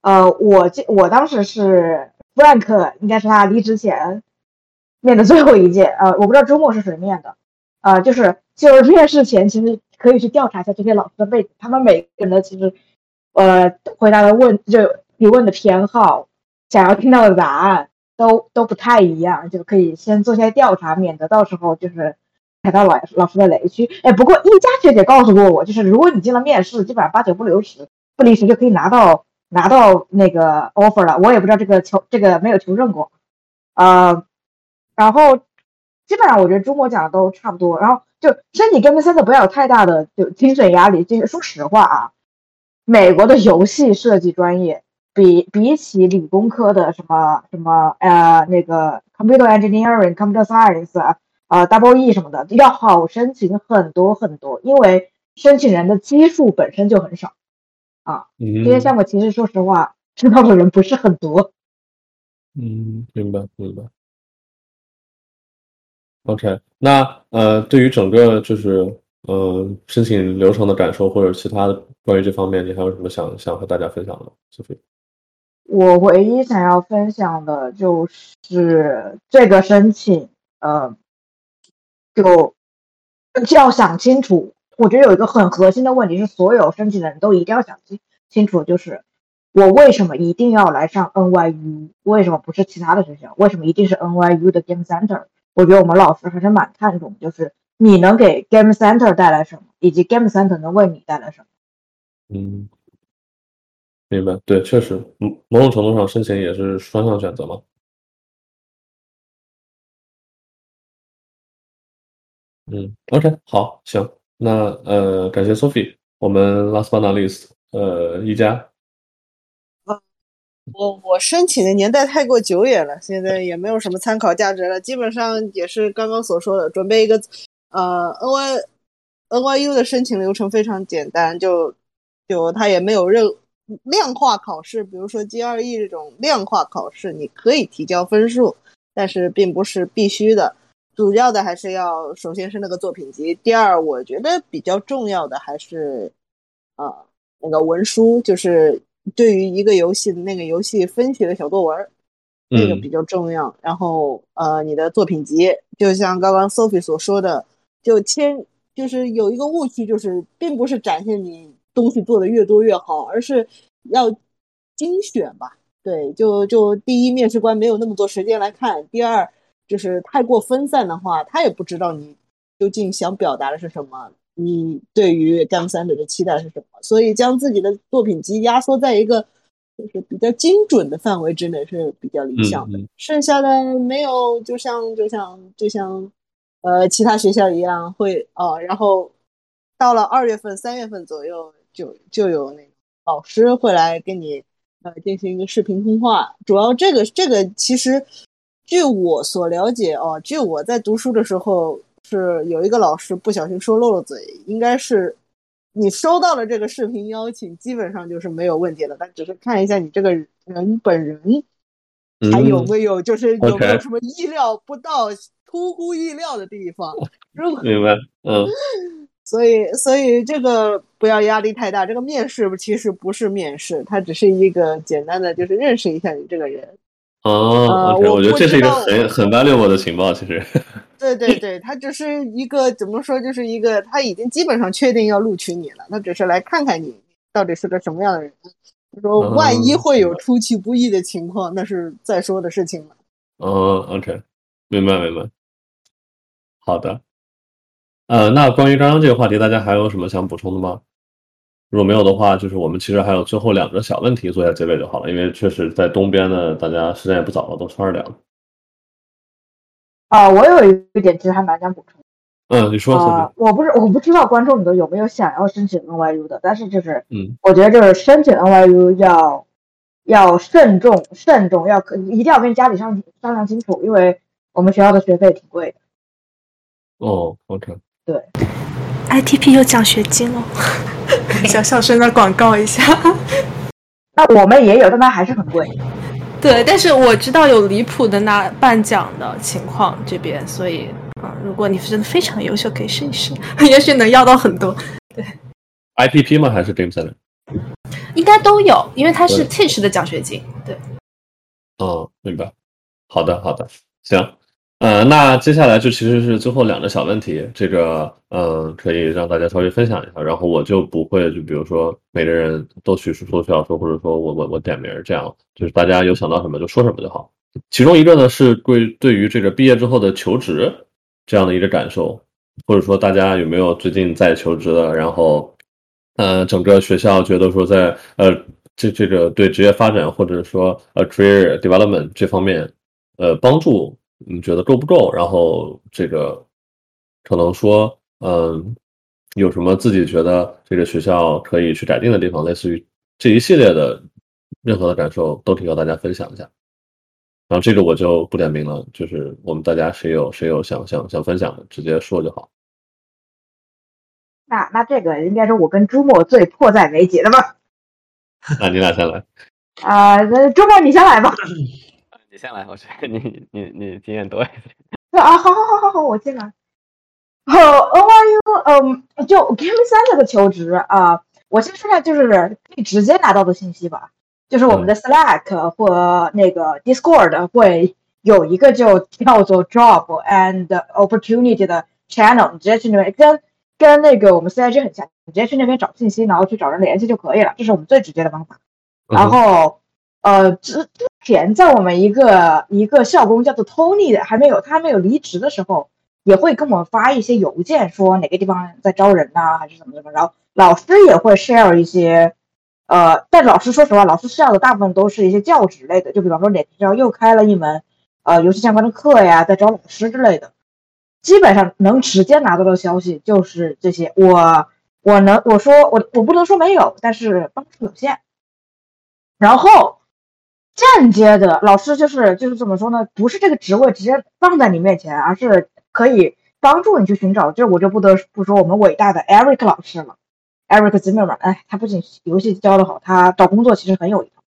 呃，我这我当时是 Frank，应该是他离职前面的最后一届，呃，我不知道周末是谁面的，呃，就是就是面试前其实。可以去调查一下这些老师的背景，他们每个人的其实，呃，回答的问就提问的偏好，想要听到的答案都都不太一样，就可以先做些调查，免得到时候就是踩到老老师的雷区。哎，不过一家学姐告诉过我，就是如果你进了面试，基本上八九不离十，不离十就可以拿到拿到那个 offer 了。我也不知道这个求这个没有求证过，呃，然后基本上我觉得中国讲的都差不多，然后。就身体跟三的不要有太大的就精神压力。就是说实话啊，美国的游戏设计专业比比起理工科的什么什么呃那个 computer engineering、computer science 啊呃 double E 什么的要好申请很多很多，因为申请人的基数本身就很少啊。嗯这些项目其实说实话，知道的人不是很多。嗯，明白明白。OK，那呃，对于整个就是呃申请流程的感受，或者其他的关于这方面，你还有什么想想和大家分享的？Sophie？我唯一想要分享的就是这个申请，呃，就就要想清楚。我觉得有一个很核心的问题是，所有申请的人都一定要想清清楚，就是我为什么一定要来上 NYU？为什么不是其他的学校？为什么一定是 NYU 的 Game Center？我觉得我们老师还是蛮看重，就是你能给 Game Center 带来什么，以及 Game Center 能为你带来什么。嗯，明白。对，确实，某种程度上申请也是双向选择嘛。嗯，OK，好，行，那呃，感谢 Sophie，我们 last but not least，呃，一家，我我申请的年代太过久远了，现在也没有什么参考价值了。基本上也是刚刚所说的，准备一个呃 NY NYU 的申请流程非常简单，就就它也没有任量化考试，比如说 GRE 这种量化考试，你可以提交分数，但是并不是必须的。主要的还是要首先是那个作品集，第二我觉得比较重要的还是呃那个文书，就是。对于一个游戏的那个游戏分析的小作文，这个比较重要。然后呃，你的作品集，就像刚刚 Sophie 所说的，就签就是有一个误区，就是并不是展现你东西做的越多越好，而是要精选吧。对，就就第一，面试官没有那么多时间来看；第二，就是太过分散的话，他也不知道你究竟想表达的是什么。你对于 Game Center 的期待是什么？所以将自己的作品集压缩在一个就是比较精准的范围之内是比较理想的。嗯嗯剩下的没有，就像就像就像呃其他学校一样会哦，然后到了二月份、三月份左右，就就有那个老师会来跟你呃进行一个视频通话。主要这个这个其实据我所了解哦，据我在读书的时候。是有一个老师不小心说漏了嘴，应该是你收到了这个视频邀请，基本上就是没有问题了。但只是看一下你这个人本人还有没有，就是有没有什么意料不到、出乎意料的地方。明白，嗯，所以所以这个不要压力太大。这个面试其实不是面试，它只是一个简单的，就是认识一下你这个人。哦，OK，我觉得这是一个很很 valuable 的情报，其实。对 对对，他只是一个怎么说，就是一个他已经基本上确定要录取你了，他只是来看看你到底是个什么样的人。说万一会有出其不意的情况，那是再说的事情了。哦，OK，明白明白。好的，呃，那关于刚刚这个话题，大家还有什么想补充的吗？如果没有的话，就是我们其实还有最后两个小问题做一下结尾就好了，因为确实在东边呢，大家时间也不早了，都十二点了。啊、我有一点其实还蛮想补充。嗯，你说，呃，我不是我不知道观众里头有没有想要申请 NYU 的，但是就是，嗯，我觉得就是申请 NYU 要要慎重慎重，要可一定要跟家里商商量清楚，因为我们学校的学费挺贵的。哦，OK，对，ITP 有奖学金哦，小小声的广告一下。那我们也有，但它还是很贵。对，但是我知道有离谱的拿颁奖的情况这边，所以啊、如果你真的非常优秀，可以试一试，也许能要到很多，对 IPP 吗？还是 Center？应该都有，因为它是 Teach 的奖学金。对，哦，明白。好的，好的，行。呃，那接下来就其实是最后两个小问题，这个嗯、呃可以让大家稍微分享一下，然后我就不会就比如说每个人都去说需要说，或者说我我我点名这样，就是大家有想到什么就说什么就好。其中一个呢是对对于这个毕业之后的求职这样的一个感受，或者说大家有没有最近在求职的，然后呃整个学校觉得说在呃这这个对职业发展或者说呃 career development 这方面呃帮助，你觉得够不够？然后这个可能说嗯、有什么自己觉得这个学校可以去改进的地方，类似于这一系列的任何的感受，都可以和大家分享一下。然后这个我就不点名了，就是我们大家谁有谁有想想想分享的，直接说就好。那那这个应该是我跟朱墨最迫在眉睫的吧？那你俩先来。啊，那朱墨你先来吧。你先来，我觉得你你你经验多一点。啊，好好好好好，我进来。哦，NYU，嗯，就 Game Center 的求职啊，我先说下就是可以直接拿到的信息吧。就是我们的 Slack 或那个 Discord 会有一个就叫做 Job and Opportunity 的 channel，你直接去那边跟跟那个我们 CIG 很像，你直接去那边找信息，然后去找人联系就可以了，这是我们最直接的方法。然后呃之之前在我们一个一个校工叫做 Tony 的还没有他还没有离职的时候，也会跟我们发一些邮件说哪个地方在招人呐、还是怎么怎么，然后老师也会 share 一些。呃，但老师说实话，老师需要的大部分都是一些教职类的，就比方说哪学校又开了一门呃游戏相关的课呀，在招老师之类的。基本上能直接拿到的消息就是这些。我我能我说我我不能说没有，但是帮助有限。然后间接的老师就是就是怎么说呢？不是这个职位直接放在你面前，而是可以帮助你去寻找。这我就不得不说我们伟大的 Eric 老师了。Eric 姐妹们哎，他不仅游戏教的好，他找工作其实很有一套。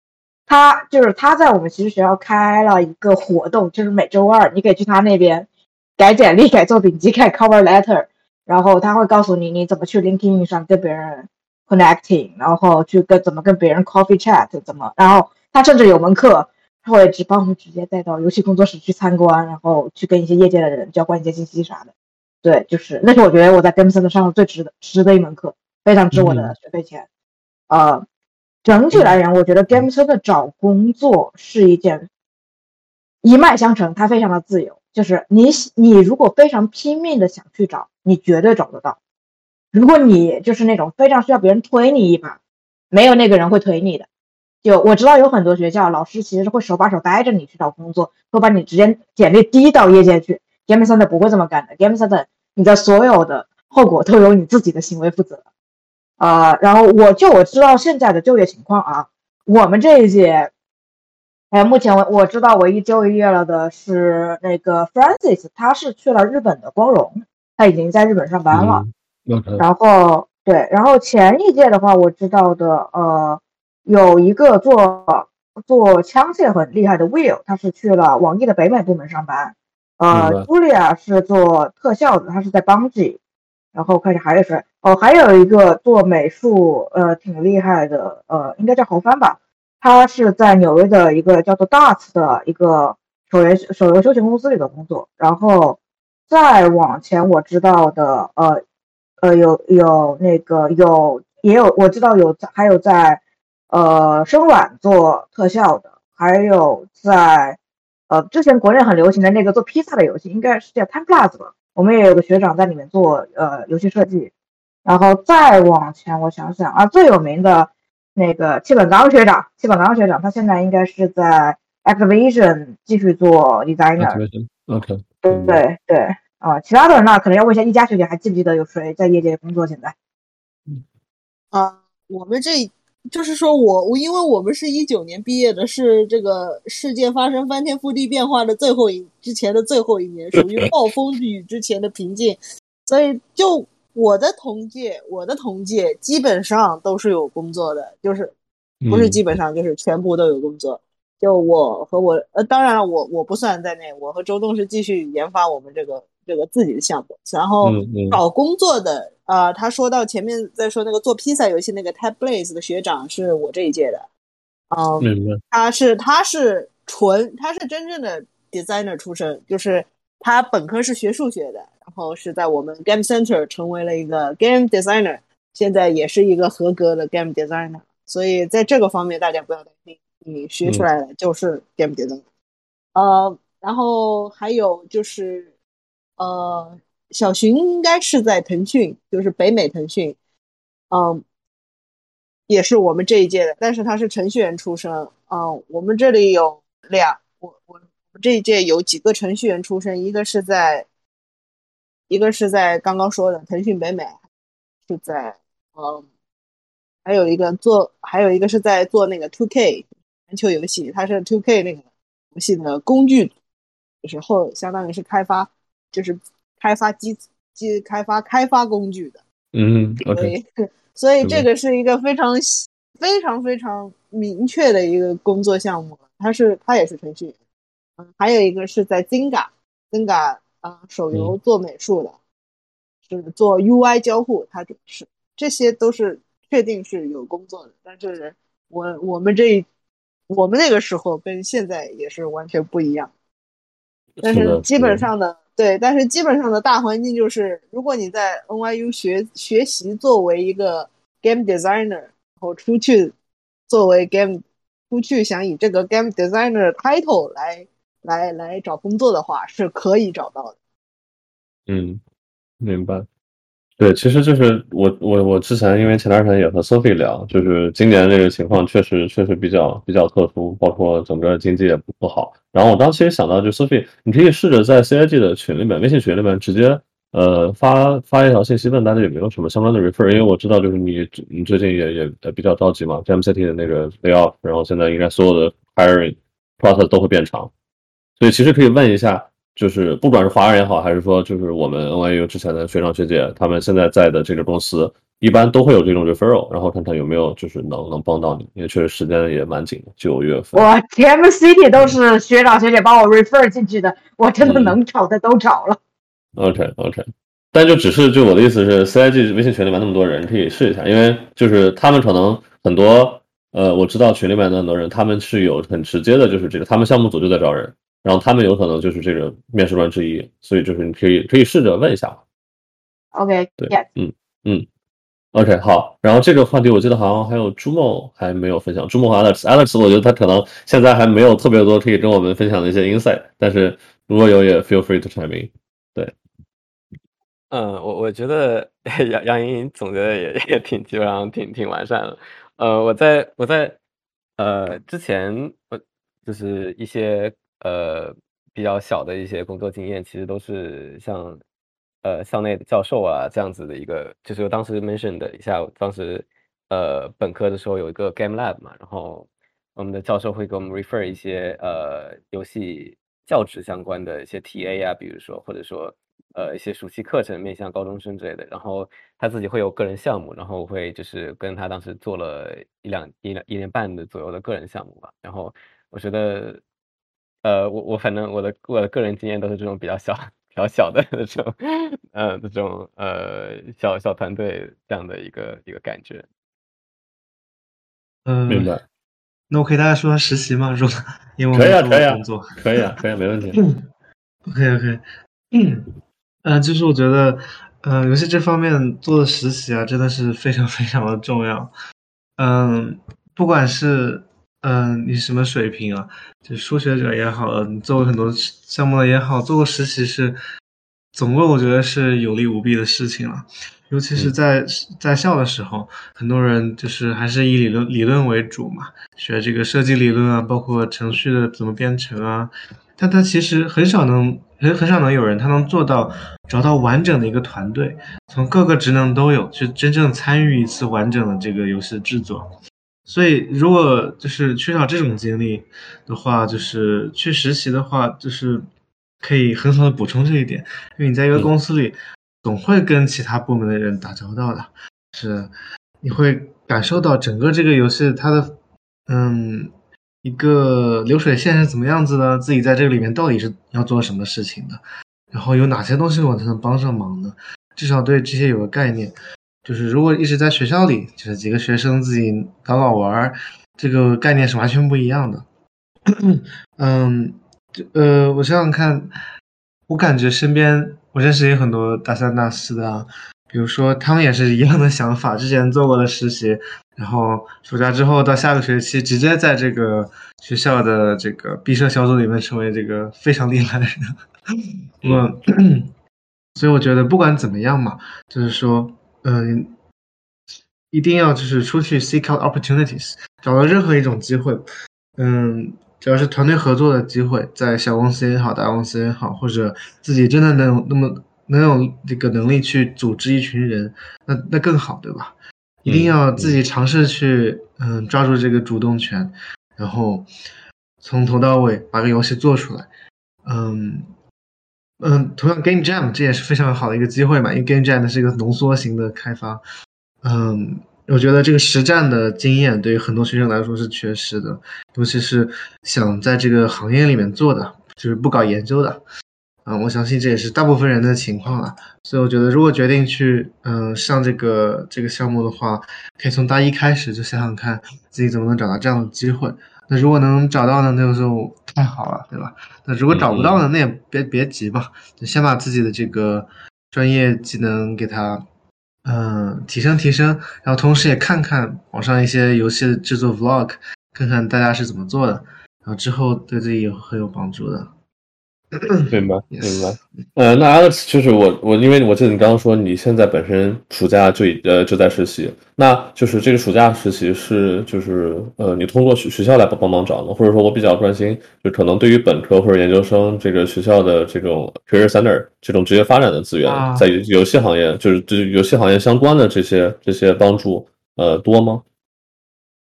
他就是他在我们其实学校开了一个活动，就是每周二你可以去他那边改简历、改作品集、改 cover letter，然后他会告诉你你怎么去 LinkedIn 上跟别人 connecting，然后去跟怎么跟别人 coffee chat，怎么，然后他甚至有门课，他会只帮我们直接带到游戏工作室去参观，然后去跟一些业界的人交换一些信息啥的。对，就是那是我觉得我在 Game Center 上的最值的值的一门课。非常值我的学费钱，呃，整体来讲，我觉得 Game Center 找工作是一件一脉相承，它非常的自由。就是你你如果非常拼命的想去找，你绝对找得到。如果你就是那种非常需要别人推你一把，没有那个人会推你的。就我知道有很多学校老师其实是会手把手带着你去找工作，会把你直接简历递到业界去。Game Center 不会这么干的，Game Center 你的所有的后果都由你自己的行为负责。呃，然后我就我知道现在的就业情况啊，我们这一届，哎，目前我我知道唯一就业了的是那个 Francis，他是去了日本的光荣，他已经在日本上班了。然后对，然后前一届的话，我知道的，呃，有一个做做枪械很厉害的 Will，他是去了网易的北美部门上班。呃，Julia 是做特效的，他是在 Bungie。然后看一下还有谁哦，还有一个做美术，呃，挺厉害的，呃，应该叫侯帆吧。他是在纽约的一个叫做 Darts 的一个手游手游休闲公司里的工作。然后再往前，我知道的，呃，呃，有有那个有也有我知道有还有在呃生软做特效的，还有在呃之前国内很流行的那个做披萨的游戏，应该是叫 Time Plus 吧。我们也有个学长在里面做呃游戏设计，然后再往前，我想想啊，最有名的那个戚本刚学长，戚本刚学长，他现在应该是在 Activision 继续做 designer。OK。对对对啊，其他的人那可能要问一下一家学姐，还记不记得有谁在业界工作？现在？嗯啊，我们这。就是说我我因为我们是一九年毕业的，是这个世界发生翻天覆地变化的最后一之前的最后一年，属于 暴风雨之前的平静，所以就我的同届，我的同届基本上都是有工作的，就是不是基本上就是全部都有工作。就我和我呃，当然了，我我不算在内，我和周栋是继续研发我们这个这个自己的项目，然后找工作的。啊，他说到前面在说那个做披萨游戏那个 Tab Blaze 的学长是我这一届的，嗯，他是他是纯他是真正的 designer 出身，就是他本科是学数学的，然后是在我们 Game Center 成为了一个 game designer，现在也是一个合格的 game designer，所以在这个方面大家不要担心，你学出来的就是 game designer，呃，然后还有就是呃。小寻应该是在腾讯，就是北美腾讯，嗯，也是我们这一届的，但是他是程序员出身，嗯，我们这里有两，我我我这一届有几个程序员出身，一个是在，一个是在刚刚说的腾讯北美，是在嗯，还有一个做，还有一个是在做那个 Two K 篮球游戏，它是 Two K 那个游戏的工具，就是后相当于是开发，就是开发机机开发开发工具的。嗯所，OK，以所以这个是一个非常非常非常明确的一个工作项目，它是它也是程序员，嗯，还有一个是在 Zynga，Zynga 啊、手游做美术的，是做 UI 交互，它主是这些都是确定是有工作的，但是我我们这一我们那个时候跟现在也是完全不一样。但是基本上的对，但是基本上的大环境就是，如果你在 NYU 学学习作为一个 game designer，然后出去作为 game 出去想以这个 game designer title 来来来找工作的话，是可以找到的。嗯，明白。对，其实就是我我我之前因为前段时间也和 Sophie 聊，就是今年这个情况确实确实比较比较特殊，包括整个经济也不不好。然后我当时也想到，就 Sophie，你可以试着在 CIG 的群里面，微信群里面直接呃发发一条信息问大家有没有什么相关的 refer，因为我知道就是你你最近也也比较着急嘛，JMCT 的那个 layoff，然后现在应该所有的 hiring process 都会变长，所以其实可以问一下，就是不管是华人也好，还是说就是我们 NYU 之前的学长学姐，他们现在在的这个公司，一般都会有这种 referral，然后看看有没有就是能能帮到你，因为确实时间也蛮紧的，九月份。我 TM City 都是学长学姐帮我 refer 进去的，我真的嗯能找的都找了。OK OK，但就只是就我的意思是，CIG 微信群里面那么多人可以试一下，因为就是他们可能很多呃，我知道群里面的很多人，他们是有很直接的，就是这个他们项目组就在招人，然后他们有可能就是这个面试官之一，所以就是你可以可以试着问一下。OK，对 yes，嗯，OK，好。然后这个话题我记得好像还有朱梦还没有分享，朱梦和 Alex，Alex 我觉得他可能现在还没有特别多可以跟我们分享的一些 insight，但是如果有也 feel free to chime in。嗯，我我觉得 杨杨莹总结的也也挺基本上挺挺完善的。呃，我在我在呃之前我就是一些呃比较小的一些工作经验，其实都是像呃校内的教授啊这样子的一个，就是我当时 mention 的一下，当时呃本科的时候有一个 game lab 嘛，然后我们的教授会给我们 refer 一些呃游戏教职相关的一些 TA 啊，比如说或者说呃一些暑期课程面向高中生之类的，然后他自己会有个人项目，然后会就是跟他当时做了一两一两一年半的左右的个人项目吧，然后我觉得呃我我反正我的我的个人经验都是这种比较小 比较小的那种 呃这种呃小小团队这样的一个一个感觉。嗯，明白。那我可以大家说实习吗？如果因为我可以啊，可以啊工作，可以啊，可以啊，没问题。OK OK，嗯，呃，就是我觉得，呃，游戏这方面做的实习啊，真的是非常非常的重要。嗯，不管是嗯你什么水平啊，就是初学者也好，你做过很多项目的也好，做过实习是，总共我觉得是有利无弊的事情了。尤其是嗯在在校的时候，很多人就是还是以理论理论为主嘛，学这个设计理论啊，包括程序的怎么编程啊，但他其实很少能很很少能有人他能做到找到完整的一个团队，从各个职能都有，去真正参与一次完整的这个游戏的制作。所以，如果就是缺少这种经历的话，就是去实习的话，就是可以很好的补充这一点，因为你在一个嗯公司里，总会跟其他部门的人打交道的，是你会感受到整个这个游戏它的嗯一个流水线是怎么样子的，自己在这个里面到底是要做什么事情的，然后有哪些东西我才能帮上忙呢？至少对这些有个概念。就是如果一直在学校里，就是几个学生自己搞搞玩儿，这个概念是完全不一样的。嗯，就呃，我想想看，我感觉身边我认识也很多大三、大四的啊，比如说他们也是一样的想法，之前做过的实习，然后暑假之后到下个学期直接在这个学校的这个毕设小组里面成为这个非常厉害的人。我 所以我觉得不管怎么样嘛，就是说，嗯、一定要就是出去 seek out opportunities，找到任何一种机会，嗯，只要是团队合作的机会，在小公司也好，大公司也好，或者自己真的能那么能有这个能力去组织一群人，那那更好，对吧？一定要自己尝试去，嗯，抓住这个主动权，然后从头到尾把个游戏做出来，嗯嗯，同样 Game Jam 这也是非常好的一个机会嘛，因为 Game Jam 是一个浓缩型的开发，嗯，我觉得这个实战的经验对于很多学生来说是缺失的，尤其是想在这个行业里面做的，就是不搞研究的。嗯，我相信这也是大部分人的情况了，所以我觉得如果决定去嗯上这个这个项目的话，可以从大一开始就想想看自己怎么能找到这样的机会。那如果能找到呢，那就太好了，对吧？那如果找不到呢，那也别别急吧，就先把自己的这个专业技能给它嗯提升提升，然后同时也看看网上一些游戏制作 vlog，看看大家是怎么做的，然后之后对自己也很有帮助的。明白，明白。呃，那 Alex 就是我，我因为我记得你刚刚说你现在本身暑假就呃就在实习，那就是这个暑假实习是就是呃你通过学学校来帮帮忙找呢，或者说我比较关心，就可能对于本科或者研究生这个学校的这种 career center 这种职业发展的资源，在游戏行业就是这游戏行业相关的这些这些帮助呃多吗？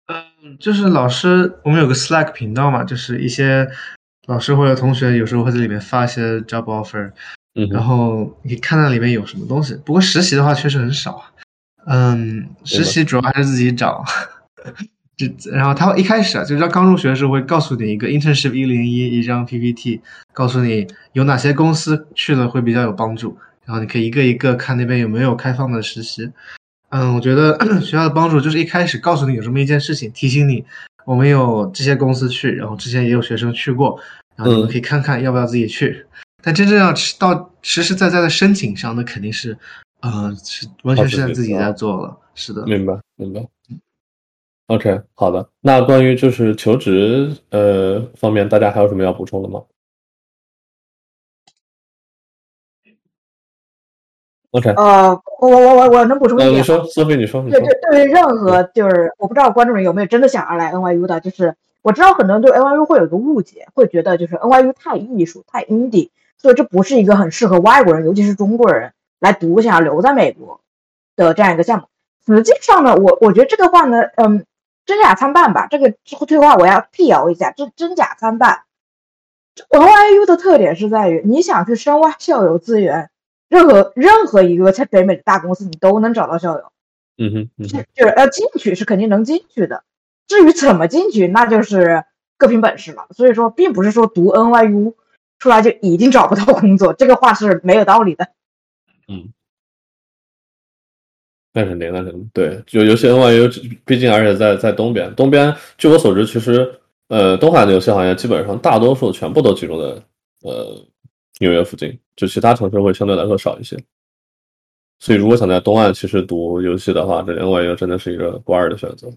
嗯，就是老师，我们有个 Slack 频道嘛，就是一些。老师或者同学有时候会在里面发一些 job offer，嗯，然后你看那里面有什么东西。不过实习的话确实很少，嗯，实习主要还是自己找。这然后他一开始啊，就是刚入学的时候会告诉你一个 internship 一零一一张 PPT，告诉你有哪些公司去了会比较有帮助，然后你可以一个一个看那边有没有开放的实习。嗯，我觉得 学校的帮助就是一开始告诉你有这么一件事情，提醒你。我们有这些公司去，然后之前也有学生去过，然后你们可以看看要不要自己去。但真正要到实实在在的申请上，那肯定是，呃，是完全是在自己在做了。是的，明白明白。OK，好的。那关于就是求职呃方面，大家还有什么要补充的吗？OK，呃，我我我我能补充一点。你说，苏菲，你说。对对，对于任何就是，我不知道观众们有没有真的想要来 NYU 的，就是我知道很多人对 NYU 会有一个误解，会觉得就是 NYU 太艺术、太 indie，所以这不是一个很适合外国人，尤其是中国人来读、想要留在美国的这样一个项目。实际上呢，我我觉得这个话呢，嗯，真假参半吧。这个退话我要辟谣一下，这真假参半。NYU 的特点是在于，你想去深挖校友资源。任何任何一个在北美的大公司，你都能找到校友。嗯哼，就是要进去是肯定能进去的。至于怎么进去，那就是各凭本事了。所以说，并不是说读 NYU 出来就一定找不到工作，这个话是没有道理的。嗯，那肯定，那肯定对。就尤其 NYU，毕竟而且在在东边，东边据我所知，其实呃，东海的游戏行业基本上大多数全部都集中在呃。纽约附近，就其他城市会相对来说少一些，所以如果想在东岸其实读游戏的话，这另外一个真的是一个不二的选择。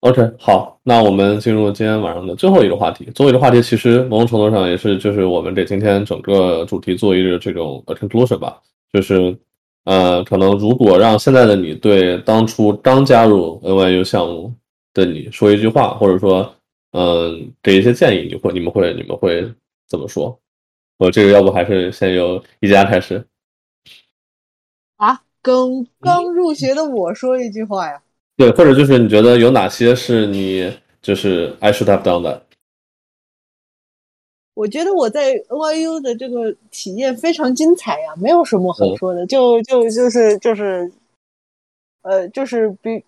OK，好，那我们进入今天晚上的最后一个话题。最后一个话题其实某种程度上也是就是我们给今天整个主题做一个这种 conclusion 吧，就是呃，可能如果让现在的你对当初刚加入 NYU 项目的你说一句话，或者说。嗯，给一些建议，你会、你们会、你们会怎么说？我这个要不还是先由一家开始啊？跟刚入学的我说一句话呀？对，或者就是你觉得有哪些是你就是 I should have done 的？我觉得我在 NYU 的这个体验非常精彩呀，没有什么好说的，就就就是就是，呃，就是比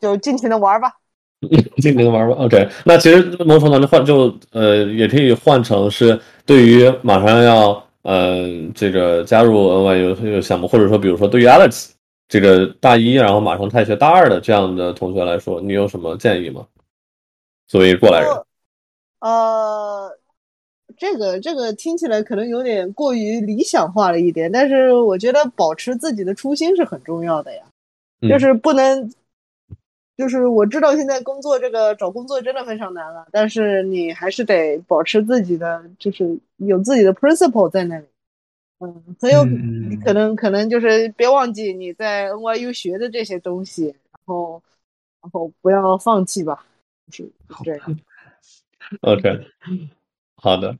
就尽情的玩吧。尽情玩吧，OK。那其实某种程度换就呃，也可以换成是对于马上要呃这个加入 NYU 这个项目，或者说比如说对于 Alex 这个大一然后马上开学大二的这样的同学来说，你有什么建议吗？作为过来人，呃，这个这个听起来可能有点过于理想化了一点，但是我觉得保持自己的初心是很重要的呀，就是不能。就是我知道现在工作这个找工作真的非常难了，但是你还是得保持自己的，就是有自己的 principle 在那里。嗯，很有可能可能就是别忘记你在 NYU 学的这些东西，然后然后不要放弃吧，就是这样。OK，好的。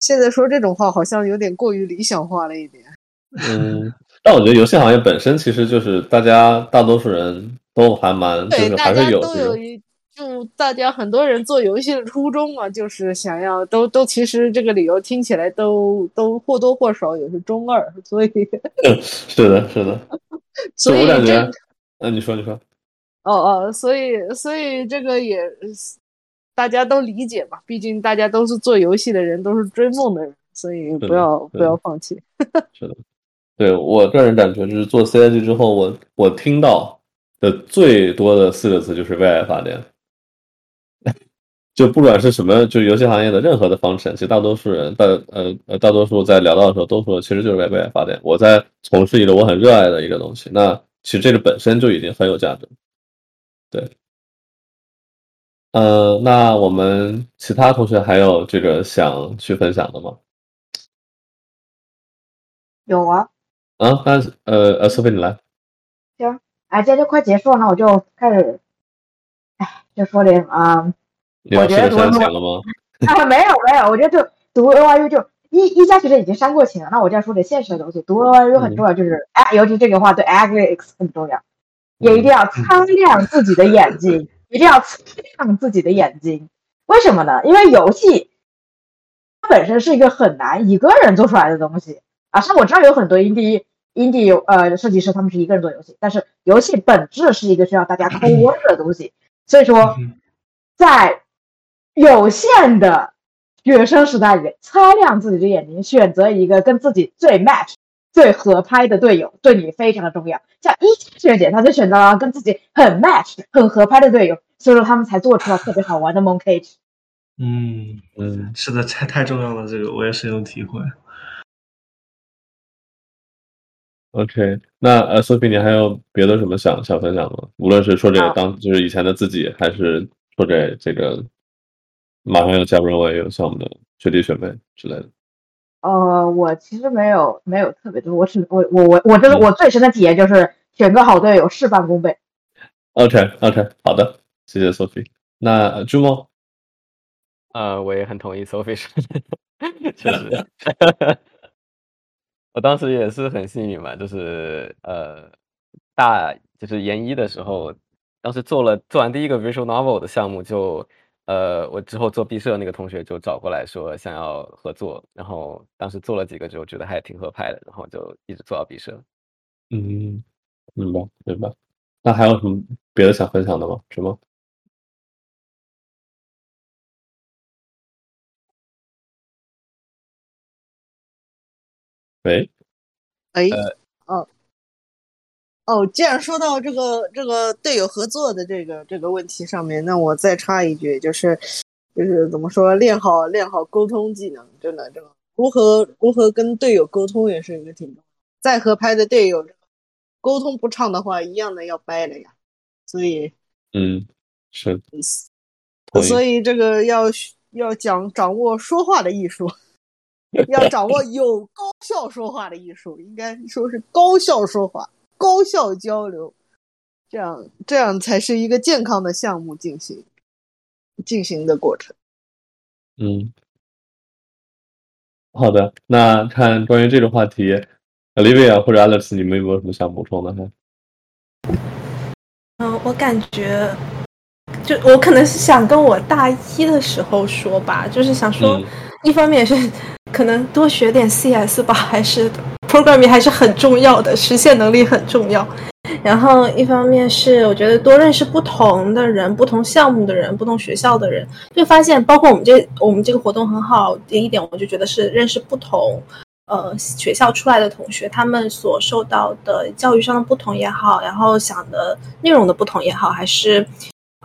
现在说这种话好像有点过于理想化了一点。嗯，但我觉得游戏行业本身其实就是大家大多数人都还蛮，就对，是大家还是有这个，都有一，就大家很多人做游戏的初衷嘛，就是想要都都其实这个理由听起来都都或多或少也是中二，所以 是的，是的。所以我感觉这，嗯，你说，你说，哦哦，所以所以这个也大家都理解嘛，毕竟大家都是做游戏的人，都是追梦的人，所以不要不要放弃。是的。对我个人感觉，就是做 CIG 之后，我我听到的最多的四个字就是为爱发电。就不管是什么，就游戏行业的任何的方程，其实大多数人大呃呃大多数在聊到的时候都说，其实就是为为爱发电。我在从事一个我很热爱的一个东西，那其实这个本身就已经很有价值。对，呃，那我们其他同学还有这个想去分享的吗？有啊，啊，那呃呃，苏菲你来。哎，今天就快结束了，那我就开始，哎，就说点啊、我觉得读情了吗？啊，没有没有，我觉得就读 OYU 就一一家学生已经煽过情了，那我就要说点现实的东西，读 OYU 很重要，就是哎、尤其这句话对 academics 很重要，也一定要擦亮自己的眼睛，一定要擦亮自己的眼睛。为什么呢？因为游戏它本身是一个很难一个人做出来的东西啊。像我知道有很多 indie indie 游呃设计师，他们是一个人做游戏，但是游戏本质是一个需要大家 co work 的东西，所以说嗯在有限的学生时代里，擦亮自己的眼睛，选择一个跟自己最 match、最合拍的队友，对你非常的重要。像一学姐，她就选择了跟自己很 match、很合拍的队友，所以说他们才做出了特别好玩的 Mooncage。嗯，嗯，是的，太太重要了，这个我也深有体会。OK，那呃，，Sophie，，你还有别的什么想想分享的吗？无论是说这个当就是以前的自己，还是说这这个马上要加入 NYU 项目的学弟学妹之类的。呃，我其实没有没有特别多，我只我我我我这个嗯我最深的体验就是选个好队友，事半功倍。OK OK，好的，谢谢 Sophie。那呃朱梦，呃，我也很同意 Sophie 说的，确实，我当时也是很幸运嘛，就是呃，大就是研一的时候，当时做了做完第一个 visual novel 的项目就，呃，我之后做毕设那个同学就找过来说想要合作，然后当时做了几个之后觉得还挺合拍的，然后就一直做到毕设。嗯，明白明白。那还有什么别的想分享的吗？什么？喂，哎，呃哦，哦，既然说到这个这个队友合作的这个这个问题上面，那我再插一句，就是就是怎么说，练好练好沟通技能，真的这个如何如何跟队友沟通也是一个挺重要的。再合拍的队友，沟通不畅的话，一样的要掰了呀。所以，嗯，是，所以这个要要讲掌握说话的艺术，要掌握有高效说话的艺术，应该说是高效说话、高效交流，这样这样才是一个健康的项目进行进行的过程。嗯，好的。那看关于这个话题，Olivia 或者 Alex，你们有没有什么想补充的？还嗯，我感觉，就我可能是想跟我大一的时候说吧，就是想说，嗯一方面是可能多学点 CS 吧，还是 programming 还是很重要的，实现能力很重要。然后一方面是我觉得多认识不同的人、不同项目的人、不同学校的人，就发现包括我们这我们这个活动很好的一点，我就觉得是认识不同呃学校出来的同学，他们所受到的教育上的不同也好，然后想的内容的不同也好，还是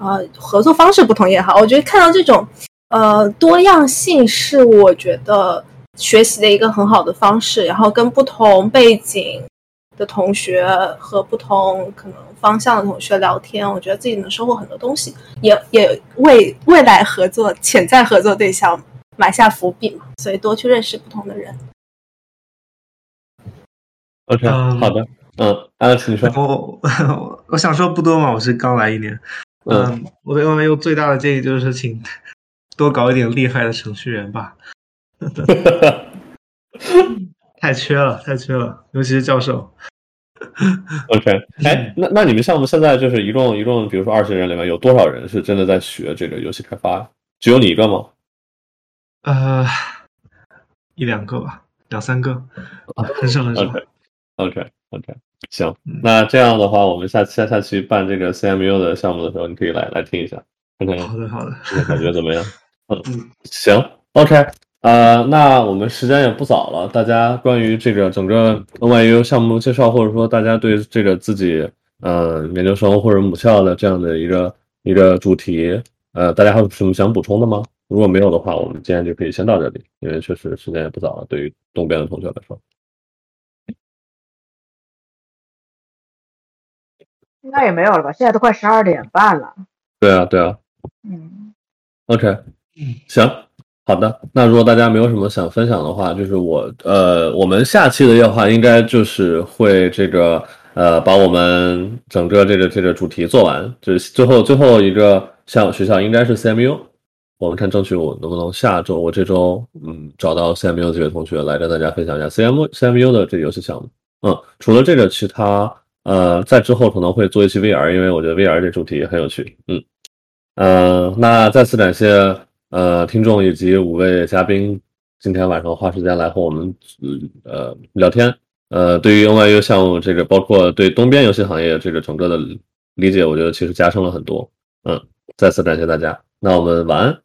呃合作方式不同也好，我觉得看到这种呃多样性是我觉得学习的一个很好的方式，然后跟不同背景的同学和不同可能方向的同学聊天，我觉得自己能收获很多东西，也也为未来合作潜在合作对象埋下伏笔嘛，所以多去认识不同的人。OK，嗯好的。嗯，Alex，你说。我我 我想说不多嘛，我是刚来一年。嗯嗯，我对 NYU 最大的建议就是请多搞一点厉害的程序员吧。太缺了，太缺了，尤其是教授。OK，哎，那那你们项目现在就是一共一共，比如说二十人里面有多少人是真的在学这个游戏开发？只有你一个吗？呃，一两个吧，两三个，很少很少。OK OK OK，行嗯，那这样的话，我们下下下期办这个 CMU 的项目的时候，你可以来来听一下，看看好的，好的。看看感觉怎么样？嗯嗯，行，OK，呃，那我们时间也不早了，大家关于这个整个 NYU 项目介绍，或者说大家对这个自己呃研究生或者母校的这样的一个一个主题，呃，大家还有什么想补充的吗？如果没有的话，我们今天就可以先到这里，因为确实时间也不早了，对于东边的同学来说。应该也没有了吧？现在都快十二点半了。对啊，对啊嗯，，OK，行，好的。那如果大家没有什么想分享的话，就是我呃，我们下期的夜话应该就是会这个呃，把我们整个这个这个主题做完，就是最后最后一个项学校应该是 CMU。我们看争取我能不能下周我这周嗯找到 CMU 这位同学来跟大家分享一下 CM CMU 的这个游戏项目。嗯，除了这个，其他呃在之后可能会做一期 VR，因为我觉得 VR 这主题很有趣。嗯。呃，那再次感谢呃听众以及五位嘉宾今天晚上花时间来和我们呃聊天。呃，对于 NYU 项目这个，包括对东边游戏行业这个整个的理解，我觉得其实加深了很多。嗯，再次感谢大家。那我们晚安。